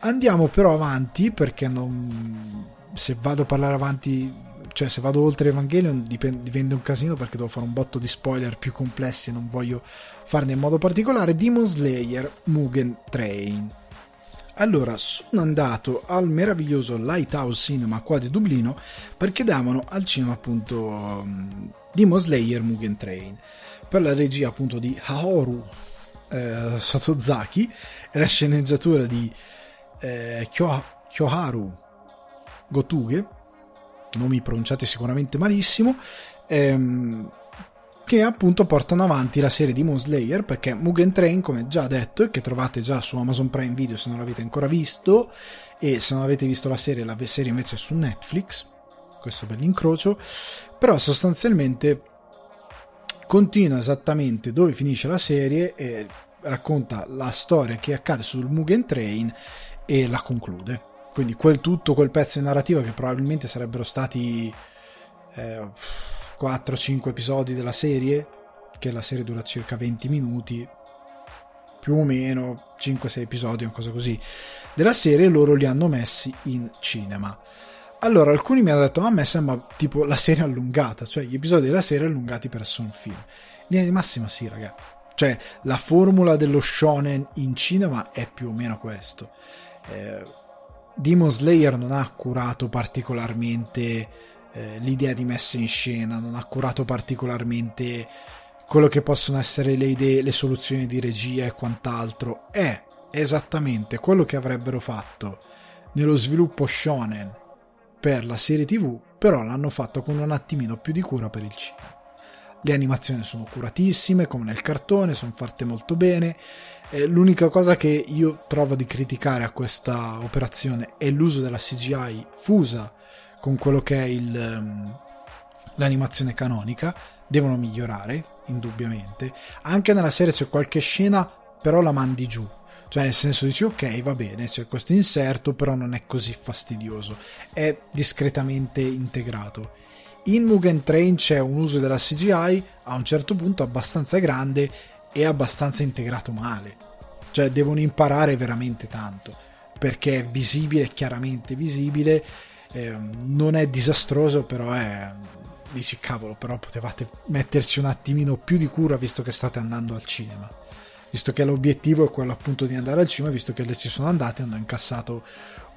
A: Andiamo però avanti perché non... se vado a parlare avanti, cioè se vado oltre Evangelion dipende, diventa un casino perché devo fare un botto di spoiler più complessi e non voglio farne in modo particolare. Demon Slayer Mugen Train. Allora, sono andato al meraviglioso Lighthouse Cinema qua di Dublino perché davano al cinema appunto Demon Slayer Mugen Train per la regia appunto di Haoru eh, Sotozaki e la sceneggiatura di eh, Kyo, Kyoharu Gotuge nomi pronunciati sicuramente malissimo. Ehm, che appunto portano avanti la serie di Moon Slayer perché Mugen Train come già detto e che trovate già su Amazon Prime Video se non l'avete ancora visto e se non avete visto la serie la serie invece è su Netflix questo bell'incrocio però sostanzialmente continua esattamente dove finisce la serie e racconta la storia che accade sul Mugen Train e la conclude. Quindi quel tutto quel pezzo di narrativa che probabilmente sarebbero stati eh, 4-5 episodi della serie, che la serie dura circa 20 minuti, più o meno 5-6 episodi, una cosa così, della serie, loro li hanno messi in cinema. Allora, alcuni mi hanno detto, a me sembra tipo la serie allungata, cioè gli episodi della serie allungati per un film. Linea di massima sì, raga. Cioè, la formula dello shonen in cinema è più o meno questo. Eh, Demon Slayer non ha curato particolarmente eh, l'idea di messa in scena, non ha curato particolarmente quello che possono essere le idee, le soluzioni di regia e quant'altro. È esattamente quello che avrebbero fatto nello sviluppo shonen per la serie tv, però l'hanno fatto con un attimino più di cura per il cinema. Le animazioni sono curatissime, come nel cartone, sono fatte molto bene. Eh, l'unica cosa che io trovo di criticare a questa operazione è l'uso della CGI fusa con quello che è il, um, l'animazione canonica, devono migliorare, indubbiamente. Anche nella serie c'è qualche scena, però la mandi giù. Cioè, nel senso dici, ok, va bene, c'è questo inserto, però non è così fastidioso. È discretamente integrato. In Mugen Train c'è un uso della CGI a un certo punto abbastanza grande e abbastanza integrato male. Cioè, devono imparare veramente tanto. Perché è visibile, chiaramente visibile eh, non è disastroso, però è dici cavolo, però potevate metterci un attimino più di cura visto che state andando al cinema. Visto che l'obiettivo è quello appunto di andare al cinema, visto che le ci sono andate, hanno incassato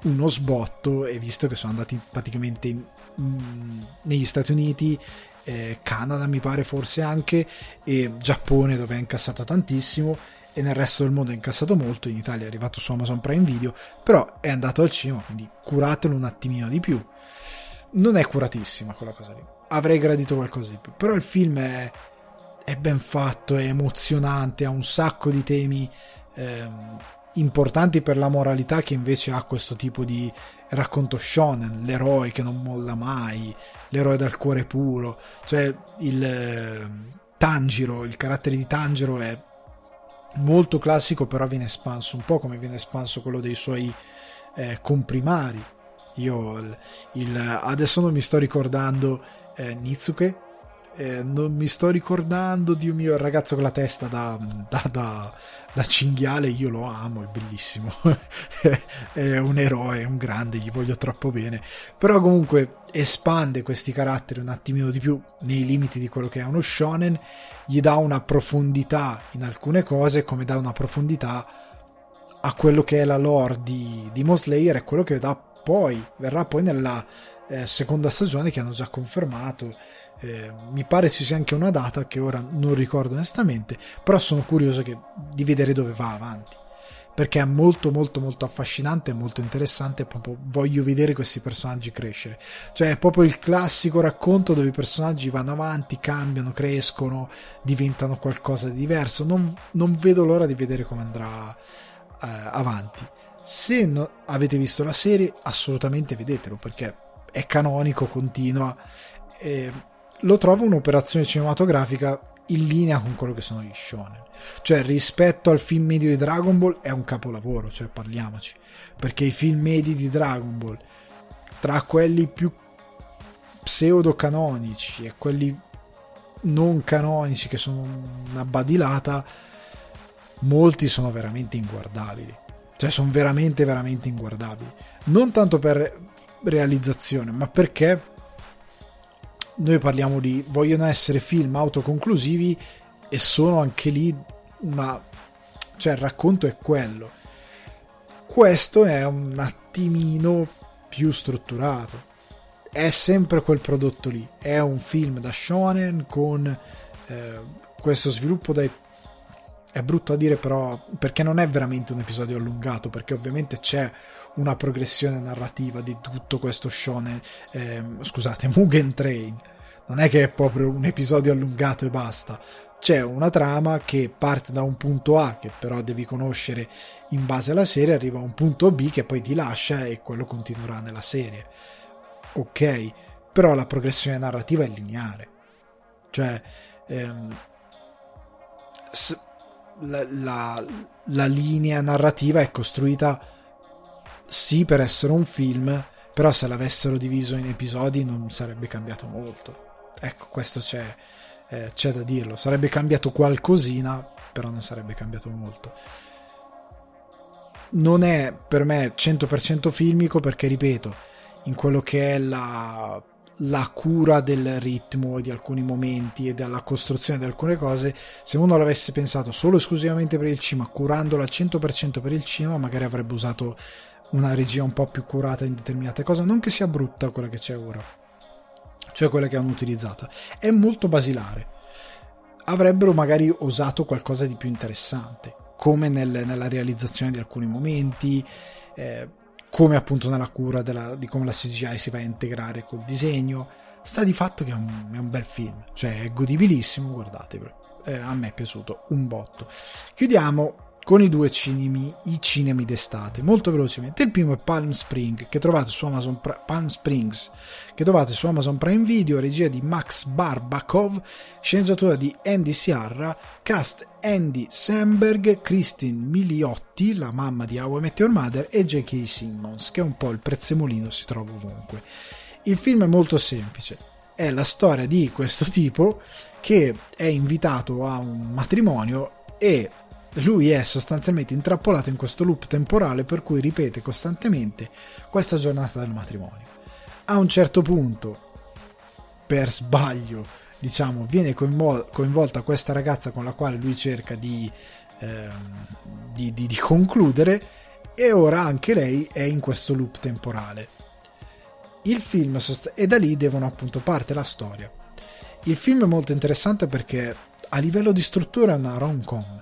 A: uno sbotto e visto che sono andati praticamente in, in, negli Stati Uniti, eh, Canada mi pare forse anche, e Giappone dove ha incassato tantissimo e nel resto del mondo è incassato molto, in Italia è arrivato su Amazon Prime Video, però è andato al cinema, quindi curatelo un attimino di più. Non è curatissima quella cosa lì, avrei gradito qualcosa di più, però il film è, è ben fatto, è emozionante, ha un sacco di temi ehm, importanti per la moralità che invece ha questo tipo di racconto shonen, l'eroe che non molla mai, l'eroe dal cuore puro, cioè il... Eh, Tanjiro, il carattere di Tanjiro è molto classico però viene espanso un po' come viene espanso quello dei suoi eh, comprimari. Io il, il, adesso non mi sto ricordando eh, Nizuke eh, non mi sto ricordando Dio mio il ragazzo con la testa da, da, da, da cinghiale io lo amo è bellissimo. È un eroe è un grande gli voglio troppo bene. Però comunque espande questi caratteri un attimino di più nei limiti di quello che è uno shonen gli dà una profondità in alcune cose come dà una profondità a quello che è la lore di, di Moslayer e quello che dà poi verrà poi nella eh, seconda stagione che hanno già confermato eh, mi pare ci sia anche una data che ora non ricordo onestamente, però sono curioso che, di vedere dove va avanti. Perché è molto molto molto affascinante e molto interessante, proprio voglio vedere questi personaggi crescere. Cioè è proprio il classico racconto dove i personaggi vanno avanti, cambiano, crescono, diventano qualcosa di diverso. Non, non vedo l'ora di vedere come andrà eh, avanti. Se no, avete visto la serie, assolutamente vedetelo perché è canonico, continua. Eh, lo trovo un'operazione cinematografica in linea con quello che sono gli shonen. Cioè, rispetto al film medio di Dragon Ball è un capolavoro, cioè parliamoci. Perché i film medi di Dragon Ball, tra quelli più pseudo canonici e quelli non canonici che sono una badilata, molti sono veramente inguardabili. Cioè sono veramente veramente inguardabili. Non tanto per realizzazione, ma perché noi parliamo di vogliono essere film autoconclusivi e sono anche lì una cioè il racconto è quello. Questo è un attimino più strutturato. È sempre quel prodotto lì. È un film da shonen con eh, questo sviluppo dai è brutto a dire però perché non è veramente un episodio allungato perché ovviamente c'è una progressione narrativa di tutto questo shonen eh, scusate Mugen Train non è che è proprio un episodio allungato e basta c'è una trama che parte da un punto A che però devi conoscere in base alla serie, arriva a un punto B che poi ti lascia e quello continuerà nella serie. Ok, però la progressione narrativa è lineare. Cioè, ehm, la, la, la linea narrativa è costruita sì per essere un film, però se l'avessero diviso in episodi non sarebbe cambiato molto. Ecco, questo c'è eh, c'è da dirlo. Sarebbe cambiato qualcosina, però non sarebbe cambiato molto. Non è per me 100% filmico perché, ripeto, in quello che è la, la cura del ritmo di alcuni momenti e della costruzione di alcune cose, se uno l'avesse pensato solo esclusivamente per il cinema, curandolo al 100% per il cinema, magari avrebbe usato una regia un po' più curata in determinate cose, non che sia brutta quella che c'è ora cioè quella che hanno utilizzato, è molto basilare. Avrebbero magari osato qualcosa di più interessante, come nel, nella realizzazione di alcuni momenti, eh, come appunto nella cura della, di come la CGI si va a integrare col disegno. Sta di fatto che è un, è un bel film, cioè è godibilissimo, guardatevelo. Eh, a me è piaciuto un botto. Chiudiamo con i due cinemi, i cinemi d'estate, molto velocemente. Il primo è Palm Spring, che Amazon Palm Springs, che trovate su Amazon Prime Video, regia di Max Barbakov, sceneggiatura di Andy Siarra, cast Andy Samberg, Christine Miliotti, la mamma di How I Met Your Mother, e J.K. Simmons, che è un po' il prezzemolino, si trova ovunque. Il film è molto semplice, è la storia di questo tipo che è invitato a un matrimonio e lui è sostanzialmente intrappolato in questo loop temporale per cui ripete costantemente questa giornata del matrimonio. A un certo punto, per sbaglio, diciamo, viene coinvol- coinvolta questa ragazza con la quale lui cerca di, ehm, di, di, di concludere e ora anche lei è in questo loop temporale. Il film sost- e da lì devono appunto parte la storia. Il film è molto interessante perché a livello di struttura è una rom-com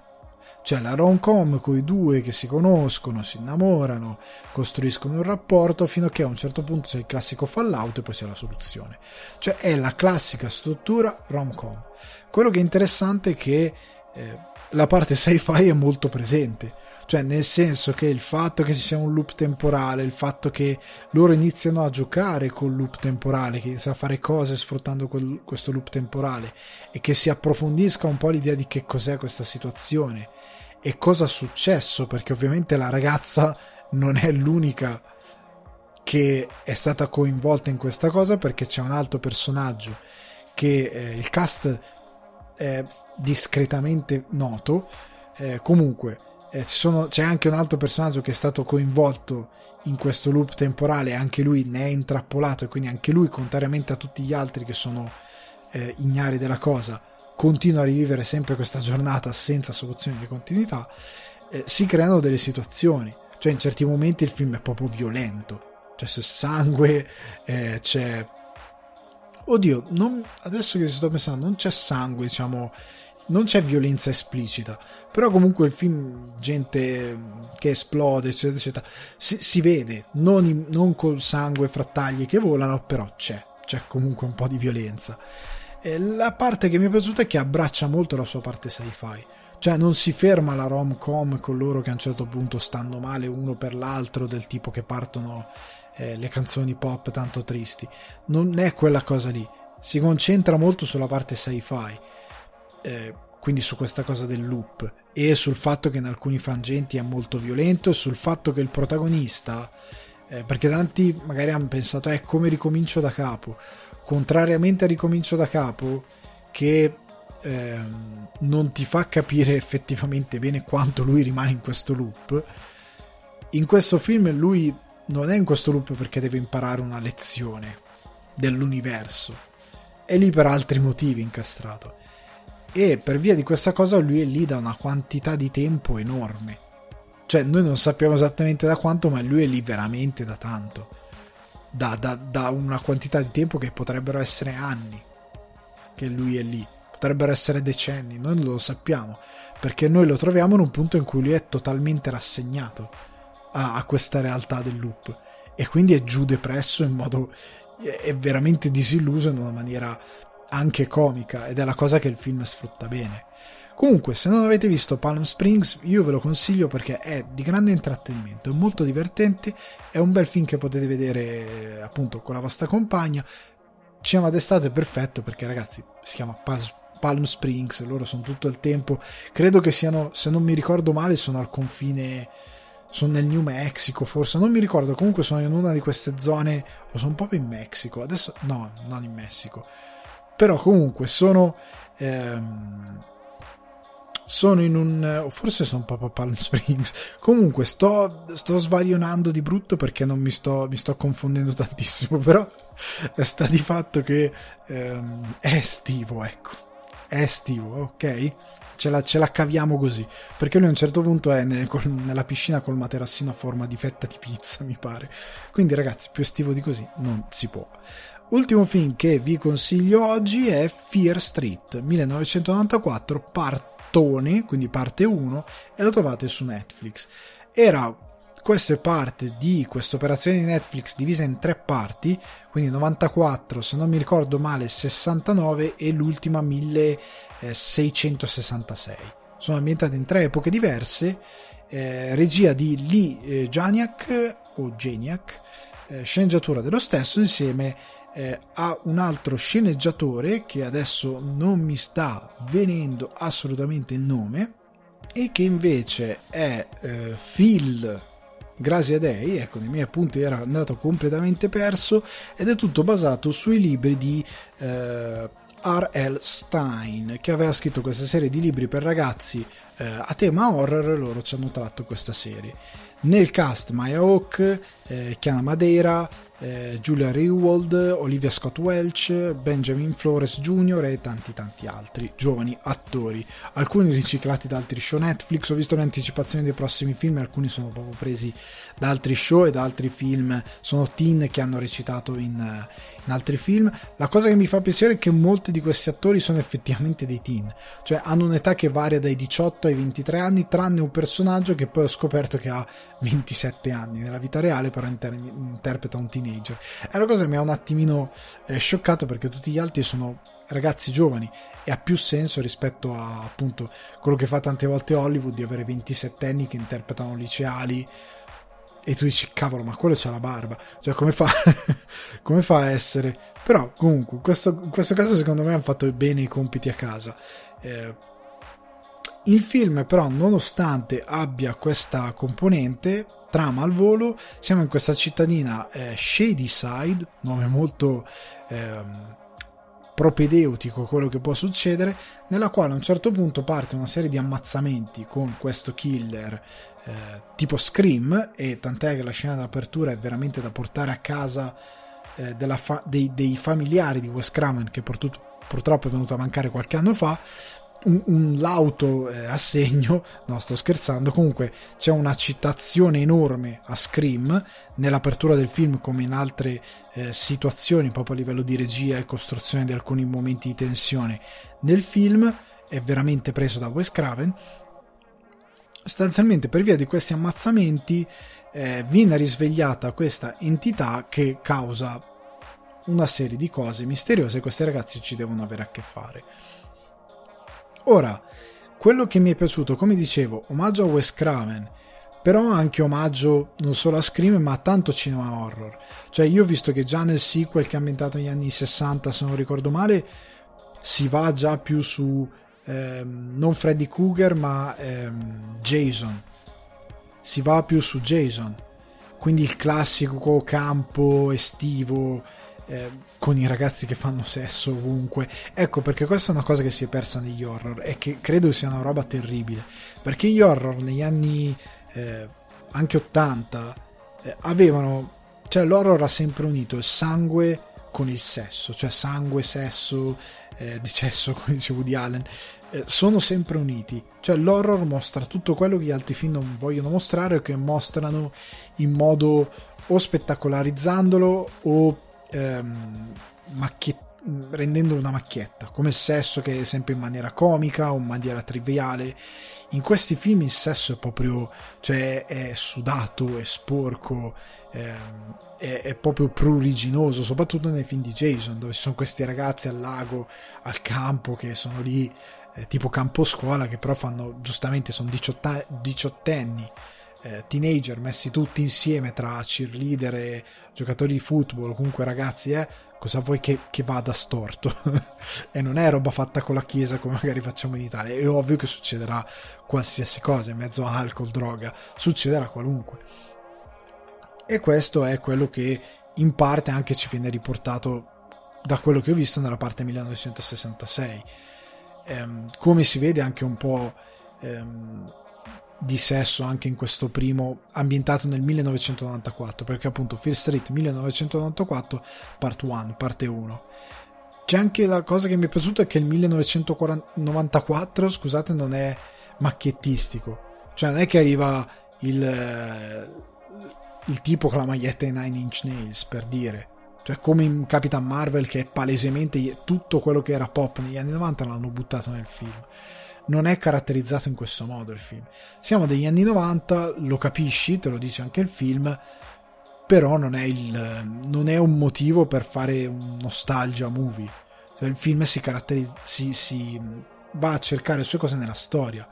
A: c'è la rom-com con i due che si conoscono, si innamorano, costruiscono un rapporto fino a che a un certo punto c'è il classico fallout e poi c'è la soluzione. Cioè è la classica struttura rom-com. Quello che è interessante è che eh, la parte sci-fi è molto presente. Cioè, nel senso che il fatto che ci sia un loop temporale, il fatto che loro iniziano a giocare col loop temporale, che iniziano a fare cose sfruttando quel, questo loop temporale e che si approfondisca un po' l'idea di che cos'è questa situazione e cosa è successo, perché ovviamente la ragazza non è l'unica che è stata coinvolta in questa cosa, perché c'è un altro personaggio che eh, il cast è discretamente noto. Eh, comunque, eh, sono, c'è anche un altro personaggio che è stato coinvolto in questo loop temporale, anche lui ne è intrappolato e quindi anche lui, contrariamente a tutti gli altri che sono eh, ignari della cosa, continua a rivivere sempre questa giornata senza soluzione di continuità, eh, si creano delle situazioni. Cioè, in certi momenti il film è proprio violento. Cioè, c'è sangue, eh, c'è. Oddio, non... adesso che ci sto pensando, non c'è sangue, diciamo. Non c'è violenza esplicita, però comunque il film, gente che esplode, eccetera, eccetera, si, si vede, non, in, non col sangue frattagli che volano, però c'è, c'è comunque un po' di violenza. La parte che mi è piaciuta è che abbraccia molto la sua parte sci-fi. Cioè non si ferma la rom-com con loro che a un certo punto stanno male uno per l'altro, del tipo che partono eh, le canzoni pop tanto tristi. Non è quella cosa lì. Si concentra molto sulla parte sci-fi. Eh, quindi su questa cosa del loop e sul fatto che in alcuni frangenti è molto violento e sul fatto che il protagonista eh, perché tanti magari hanno pensato eh come ricomincio da capo contrariamente a Ricomincio da capo, che ehm, non ti fa capire effettivamente bene quanto lui rimane in questo loop. In questo film lui non è in questo loop perché deve imparare una lezione dell'universo, è lì per altri motivi incastrato. E per via di questa cosa lui è lì da una quantità di tempo enorme. Cioè, noi non sappiamo esattamente da quanto, ma lui è lì veramente da tanto. Da, da, da una quantità di tempo che potrebbero essere anni che lui è lì potrebbero essere decenni, noi non lo sappiamo, perché noi lo troviamo in un punto in cui lui è totalmente rassegnato a, a questa realtà del loop e quindi è giù depresso in modo è veramente disilluso in una maniera anche comica ed è la cosa che il film sfrutta bene. Comunque, se non avete visto Palm Springs, io ve lo consiglio perché è di grande intrattenimento, è molto divertente, è un bel film che potete vedere appunto con la vostra compagna. Cinema d'estate è perfetto perché ragazzi si chiama Palm Springs, loro sono tutto il tempo, credo che siano, se non mi ricordo male, sono al confine, sono nel New Mexico forse, non mi ricordo, comunque sono in una di queste zone, o sono proprio in Messico, adesso no, non in Messico, però comunque sono... Ehm, sono in un forse sono proprio a Palm Springs comunque sto, sto svarionando di brutto perché non mi sto, mi sto confondendo tantissimo però sta di fatto che ehm, è estivo ecco è estivo, ok? Ce la, ce la, caviamo così. Perché lui a un certo punto è nel, col, nella piscina col materassino a forma di fetta di pizza, mi pare. Quindi, ragazzi, più estivo di così non si può. Ultimo film che vi consiglio oggi è Fear Street 1994, partone, quindi parte 1, e lo trovate su Netflix. Era questo è parte di questa operazione di Netflix divisa in tre parti, quindi 94, se non mi ricordo male, 69 e l'ultima 1666. Sono ambientate in tre epoche diverse, eh, regia di Lee eh, Janiak o Geniak, eh, sceneggiatura dello stesso insieme eh, a un altro sceneggiatore che adesso non mi sta venendo assolutamente il nome e che invece è eh, Phil grazie ecco, nei miei appunti era andato completamente perso ed è tutto basato sui libri di eh, R.L. Stein, che aveva scritto questa serie di libri per ragazzi eh, a tema horror e loro ci hanno tratto questa serie. Nel cast Maya Hawk, eh, Chiana Madeira, eh, Julia Rewald, Olivia Scott Welch, Benjamin Flores Jr. e tanti tanti altri giovani attori, alcuni riciclati da altri show Netflix, ho visto le anticipazioni dei prossimi film, alcuni sono proprio presi da altri show e da altri film, sono teen che hanno recitato in, in altri film. La cosa che mi fa piacere è che molti di questi attori sono effettivamente dei teen, cioè hanno un'età che varia dai 18 ai 23 anni, tranne un personaggio che poi ho scoperto che ha 27 anni nella vita reale, però inter- interpreta un teen teenager. È una cosa che mi ha un attimino eh, scioccato perché tutti gli altri sono ragazzi giovani e ha più senso rispetto a appunto quello che fa tante volte Hollywood di avere 27 anni che interpretano liceali e tu dici cavolo ma quello c'ha la barba. Cioè come fa come fa a essere? Però comunque in questo, in questo caso secondo me hanno fatto bene i compiti a casa. Eh, il film però nonostante abbia questa componente trama al volo, siamo in questa cittadina eh, Shadyside, nome molto eh, propedeutico quello che può succedere, nella quale a un certo punto parte una serie di ammazzamenti con questo killer eh, tipo Scream, e tant'è che la scena d'apertura è veramente da portare a casa eh, fa- dei, dei, familiari di Wes Craven che purtroppo è venuto a mancare qualche anno fa, un, un lauto eh, assegno, no sto scherzando, comunque c'è una citazione enorme a Scream nell'apertura del film come in altre eh, situazioni proprio a livello di regia e costruzione di alcuni momenti di tensione nel film, è veramente preso da Wes Craven. Sostanzialmente per via di questi ammazzamenti eh, viene risvegliata questa entità che causa una serie di cose misteriose e questi ragazzi ci devono avere a che fare. Ora, quello che mi è piaciuto, come dicevo, omaggio a Wes Craven, però anche omaggio non solo a Scream ma a tanto cinema horror. Cioè io ho visto che già nel sequel che è ambientato negli anni 60, se non ricordo male, si va già più su ehm, non Freddy Krueger ma ehm, Jason. Si va più su Jason. Quindi il classico campo estivo eh, con i ragazzi che fanno sesso ovunque. Ecco perché questa è una cosa che si è persa negli horror e che credo sia una roba terribile. Perché gli horror negli anni eh, anche 80 eh, avevano, cioè l'horror ha sempre unito il sangue con il sesso, cioè sangue, sesso, eh, decesso, come dicevo di Allen. Eh, sono sempre uniti, cioè l'horror mostra tutto quello che gli altri film non vogliono mostrare o che mostrano in modo o spettacolarizzandolo o ehm, macchiet- rendendolo una macchietta, come il sesso che è sempre in maniera comica o in maniera triviale. In questi film il sesso è proprio, cioè è sudato, è sporco, ehm, è, è, proprio pruriginoso, soprattutto nei film di Jason, dove ci sono questi ragazzi al lago, al campo, che sono lì eh, tipo campo scuola, che però fanno, giustamente, sono diciottenni eh, teenager messi tutti insieme tra cheerleader e giocatori di football, comunque ragazzi, eh, cosa vuoi che, che vada storto? e non è roba fatta con la chiesa come magari facciamo in Italia, è ovvio che succederà qualsiasi cosa, in mezzo a alcol, droga, succederà qualunque. E questo è quello che in parte anche ci viene riportato da quello che ho visto nella parte 1966. Ehm, come si vede anche un po' ehm, di sesso anche in questo primo ambientato nel 1994 perché appunto Fear Street 1994 part 1 parte 1 c'è anche la cosa che mi è piaciuta è che il 1994 scusate non è macchiettistico. Cioè non è che arriva il, il tipo con la maglietta ai Nine Inch Nails per dire cioè come in Capitan Marvel che è palesemente tutto quello che era pop negli anni 90 l'hanno buttato nel film non è caratterizzato in questo modo il film. Siamo degli anni 90, lo capisci, te lo dice anche il film, però non è, il, non è un motivo per fare un nostalgia movie. Cioè, il film si, si, si va a cercare le sue cose nella storia.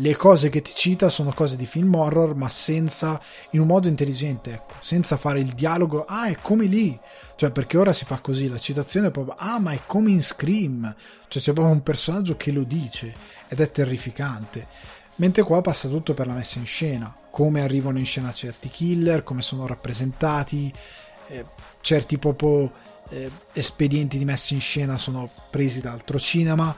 A: Le cose che ti cita sono cose di film horror, ma senza, in un modo intelligente, ecco, senza fare il dialogo, ah, è come lì, cioè perché ora si fa così, la citazione è proprio, ah, ma è come in Scream, cioè c'è proprio un personaggio che lo dice ed è terrificante. Mentre qua passa tutto per la messa in scena, come arrivano in scena certi killer, come sono rappresentati, eh, certi proprio eh, espedienti di messa in scena sono presi da altro cinema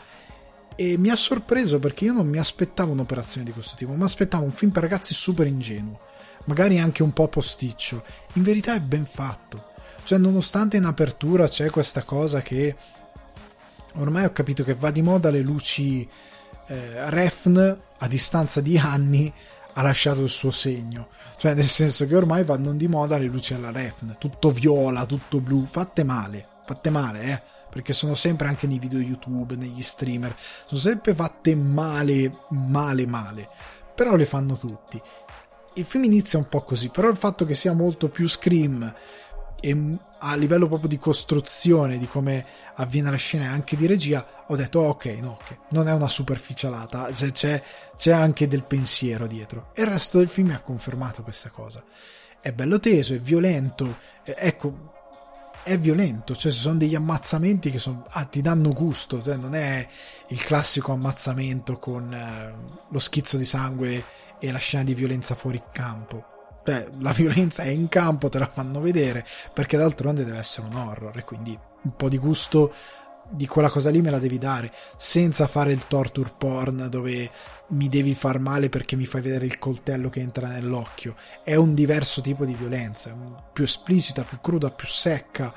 A: e mi ha sorpreso perché io non mi aspettavo un'operazione di questo tipo, mi aspettavo un film per ragazzi super ingenuo, magari anche un po' posticcio, in verità è ben fatto. Cioè, nonostante in apertura c'è questa cosa che ormai ho capito che va di moda le luci eh, Refn a distanza di anni ha lasciato il suo segno. Cioè nel senso che ormai vanno di moda le luci alla Refn tutto viola, tutto blu fatte male, fatte male eh perché sono sempre anche nei video YouTube, negli streamer, sono sempre fatte male, male, male, però le fanno tutti. Il film inizia un po' così, però il fatto che sia molto più scream e a livello proprio di costruzione di come avviene la scena e anche di regia ho detto oh, ok no ok non è una superficialata c'è, c'è, c'è, anche del pensiero dietro e il resto del film mi ha confermato questa cosa è bello teso è violento eh, ecco è violento cioè ci sono degli ammazzamenti che sono, ah, ti danno gusto cioè non è il classico ammazzamento con eh, lo schizzo di sangue e la scena di violenza fuori campo. Cioè, la violenza è in campo, te la fanno vedere, perché d'altronde deve essere un horror e quindi un po' di gusto di quella cosa lì me la devi dare, senza fare il torture porn dove mi devi far male perché mi fai vedere il coltello che entra nell'occhio. È un diverso tipo di violenza, più esplicita, più cruda, più secca,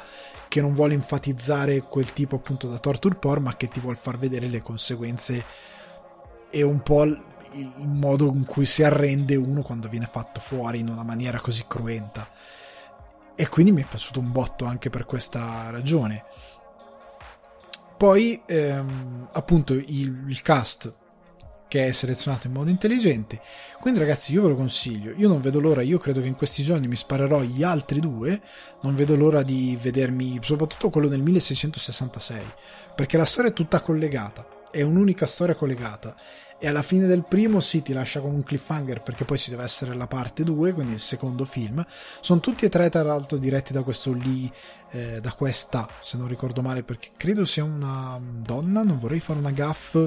A: che non vuole enfatizzare quel tipo appunto da torture porn, ma che ti vuole far vedere le conseguenze e un po' il modo in cui si arrende uno quando viene fatto fuori in una maniera così cruenta. E quindi mi è piaciuto un botto anche per questa ragione. Poi, ehm, appunto, il, il cast che è selezionato in modo intelligente. Quindi, ragazzi, io ve lo consiglio. Io non vedo l'ora, io credo che in questi giorni mi sparerò gli altri due. Non vedo l'ora di vedermi, soprattutto quello del 1666, perché la storia è tutta collegata. È un'unica storia collegata e alla fine del primo sì ti lascia con un cliffhanger perché poi ci deve essere la parte 2 quindi il secondo film. Sono tutti e tre tra l'altro diretti da questo lì eh, da questa se non ricordo male perché credo sia una donna non vorrei fare una gaff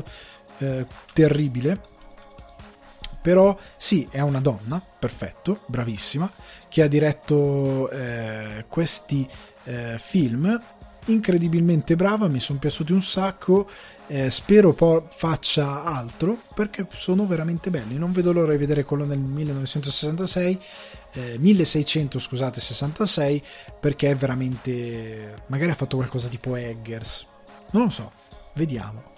A: eh, terribile. Però sì, è una donna, perfetto, bravissima, che ha diretto eh, questi eh, film, incredibilmente brava, mi sono piaciuti un sacco, eh, spero poi faccia altro perché sono veramente belli, non vedo l'ora di vedere quello nel 1966, 1600 scusate, 66, perché è veramente, magari ha fatto qualcosa tipo Eggers, non lo so, vediamo.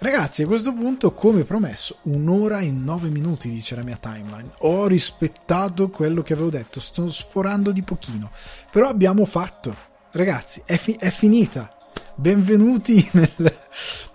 A: Ragazzi, a questo punto, come promesso, un'ora e nove minuti, dice la mia timeline. Ho rispettato quello che avevo detto, sto sforando di pochino. Però abbiamo fatto. Ragazzi, è, fi- è finita. Benvenuti nel,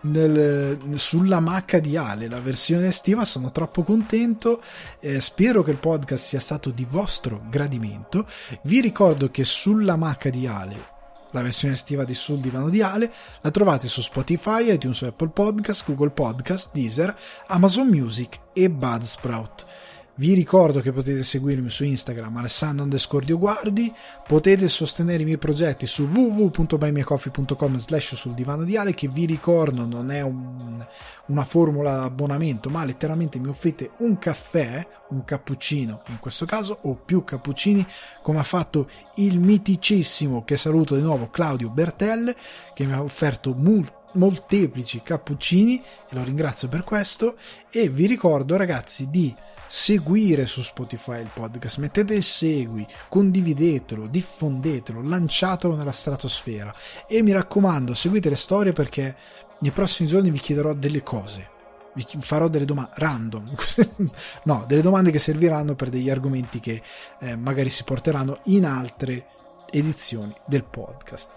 A: nel, sulla macca di Ale, la versione estiva. Sono troppo contento. Eh, spero che il podcast sia stato di vostro gradimento. Vi ricordo che sulla macca di Ale la versione estiva di Sul Divano di Ale, la trovate su Spotify, iTunes Apple Podcast, Google Podcast, Deezer, Amazon Music e Budsprout. Vi ricordo che potete seguirmi su Instagram Alessandro underscore Guardi, potete sostenere i miei progetti su www.buymeacoffee.com slash sul divano di Ale che vi ricordo non è un, una formula abbonamento ma letteralmente mi offrite un caffè, un cappuccino in questo caso o più cappuccini come ha fatto il miticissimo che saluto di nuovo Claudio Bertelle che mi ha offerto molto molteplici cappuccini e lo ringrazio per questo. E vi ricordo ragazzi di seguire su Spotify il podcast, mettete il segui, condividetelo, diffondetelo, lanciatelo nella stratosfera. E mi raccomando seguite le storie perché nei prossimi giorni vi chiederò delle cose. Vi farò delle domande random, no, delle domande che serviranno per degli argomenti che eh, magari si porteranno in altre edizioni del podcast.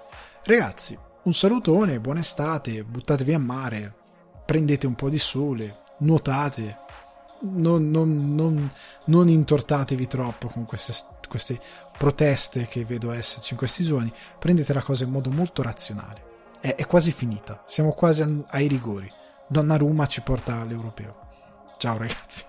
A: Ragazzi, un salutone, buona estate, buttatevi a mare, prendete un po' di sole, nuotate, non, non, non, non intortatevi troppo con queste, queste proteste che vedo esserci in questi giorni, prendete la cosa in modo molto razionale. È, è quasi finita, siamo quasi ai rigori. Donnarumma ci porta all'europeo. Ciao ragazzi.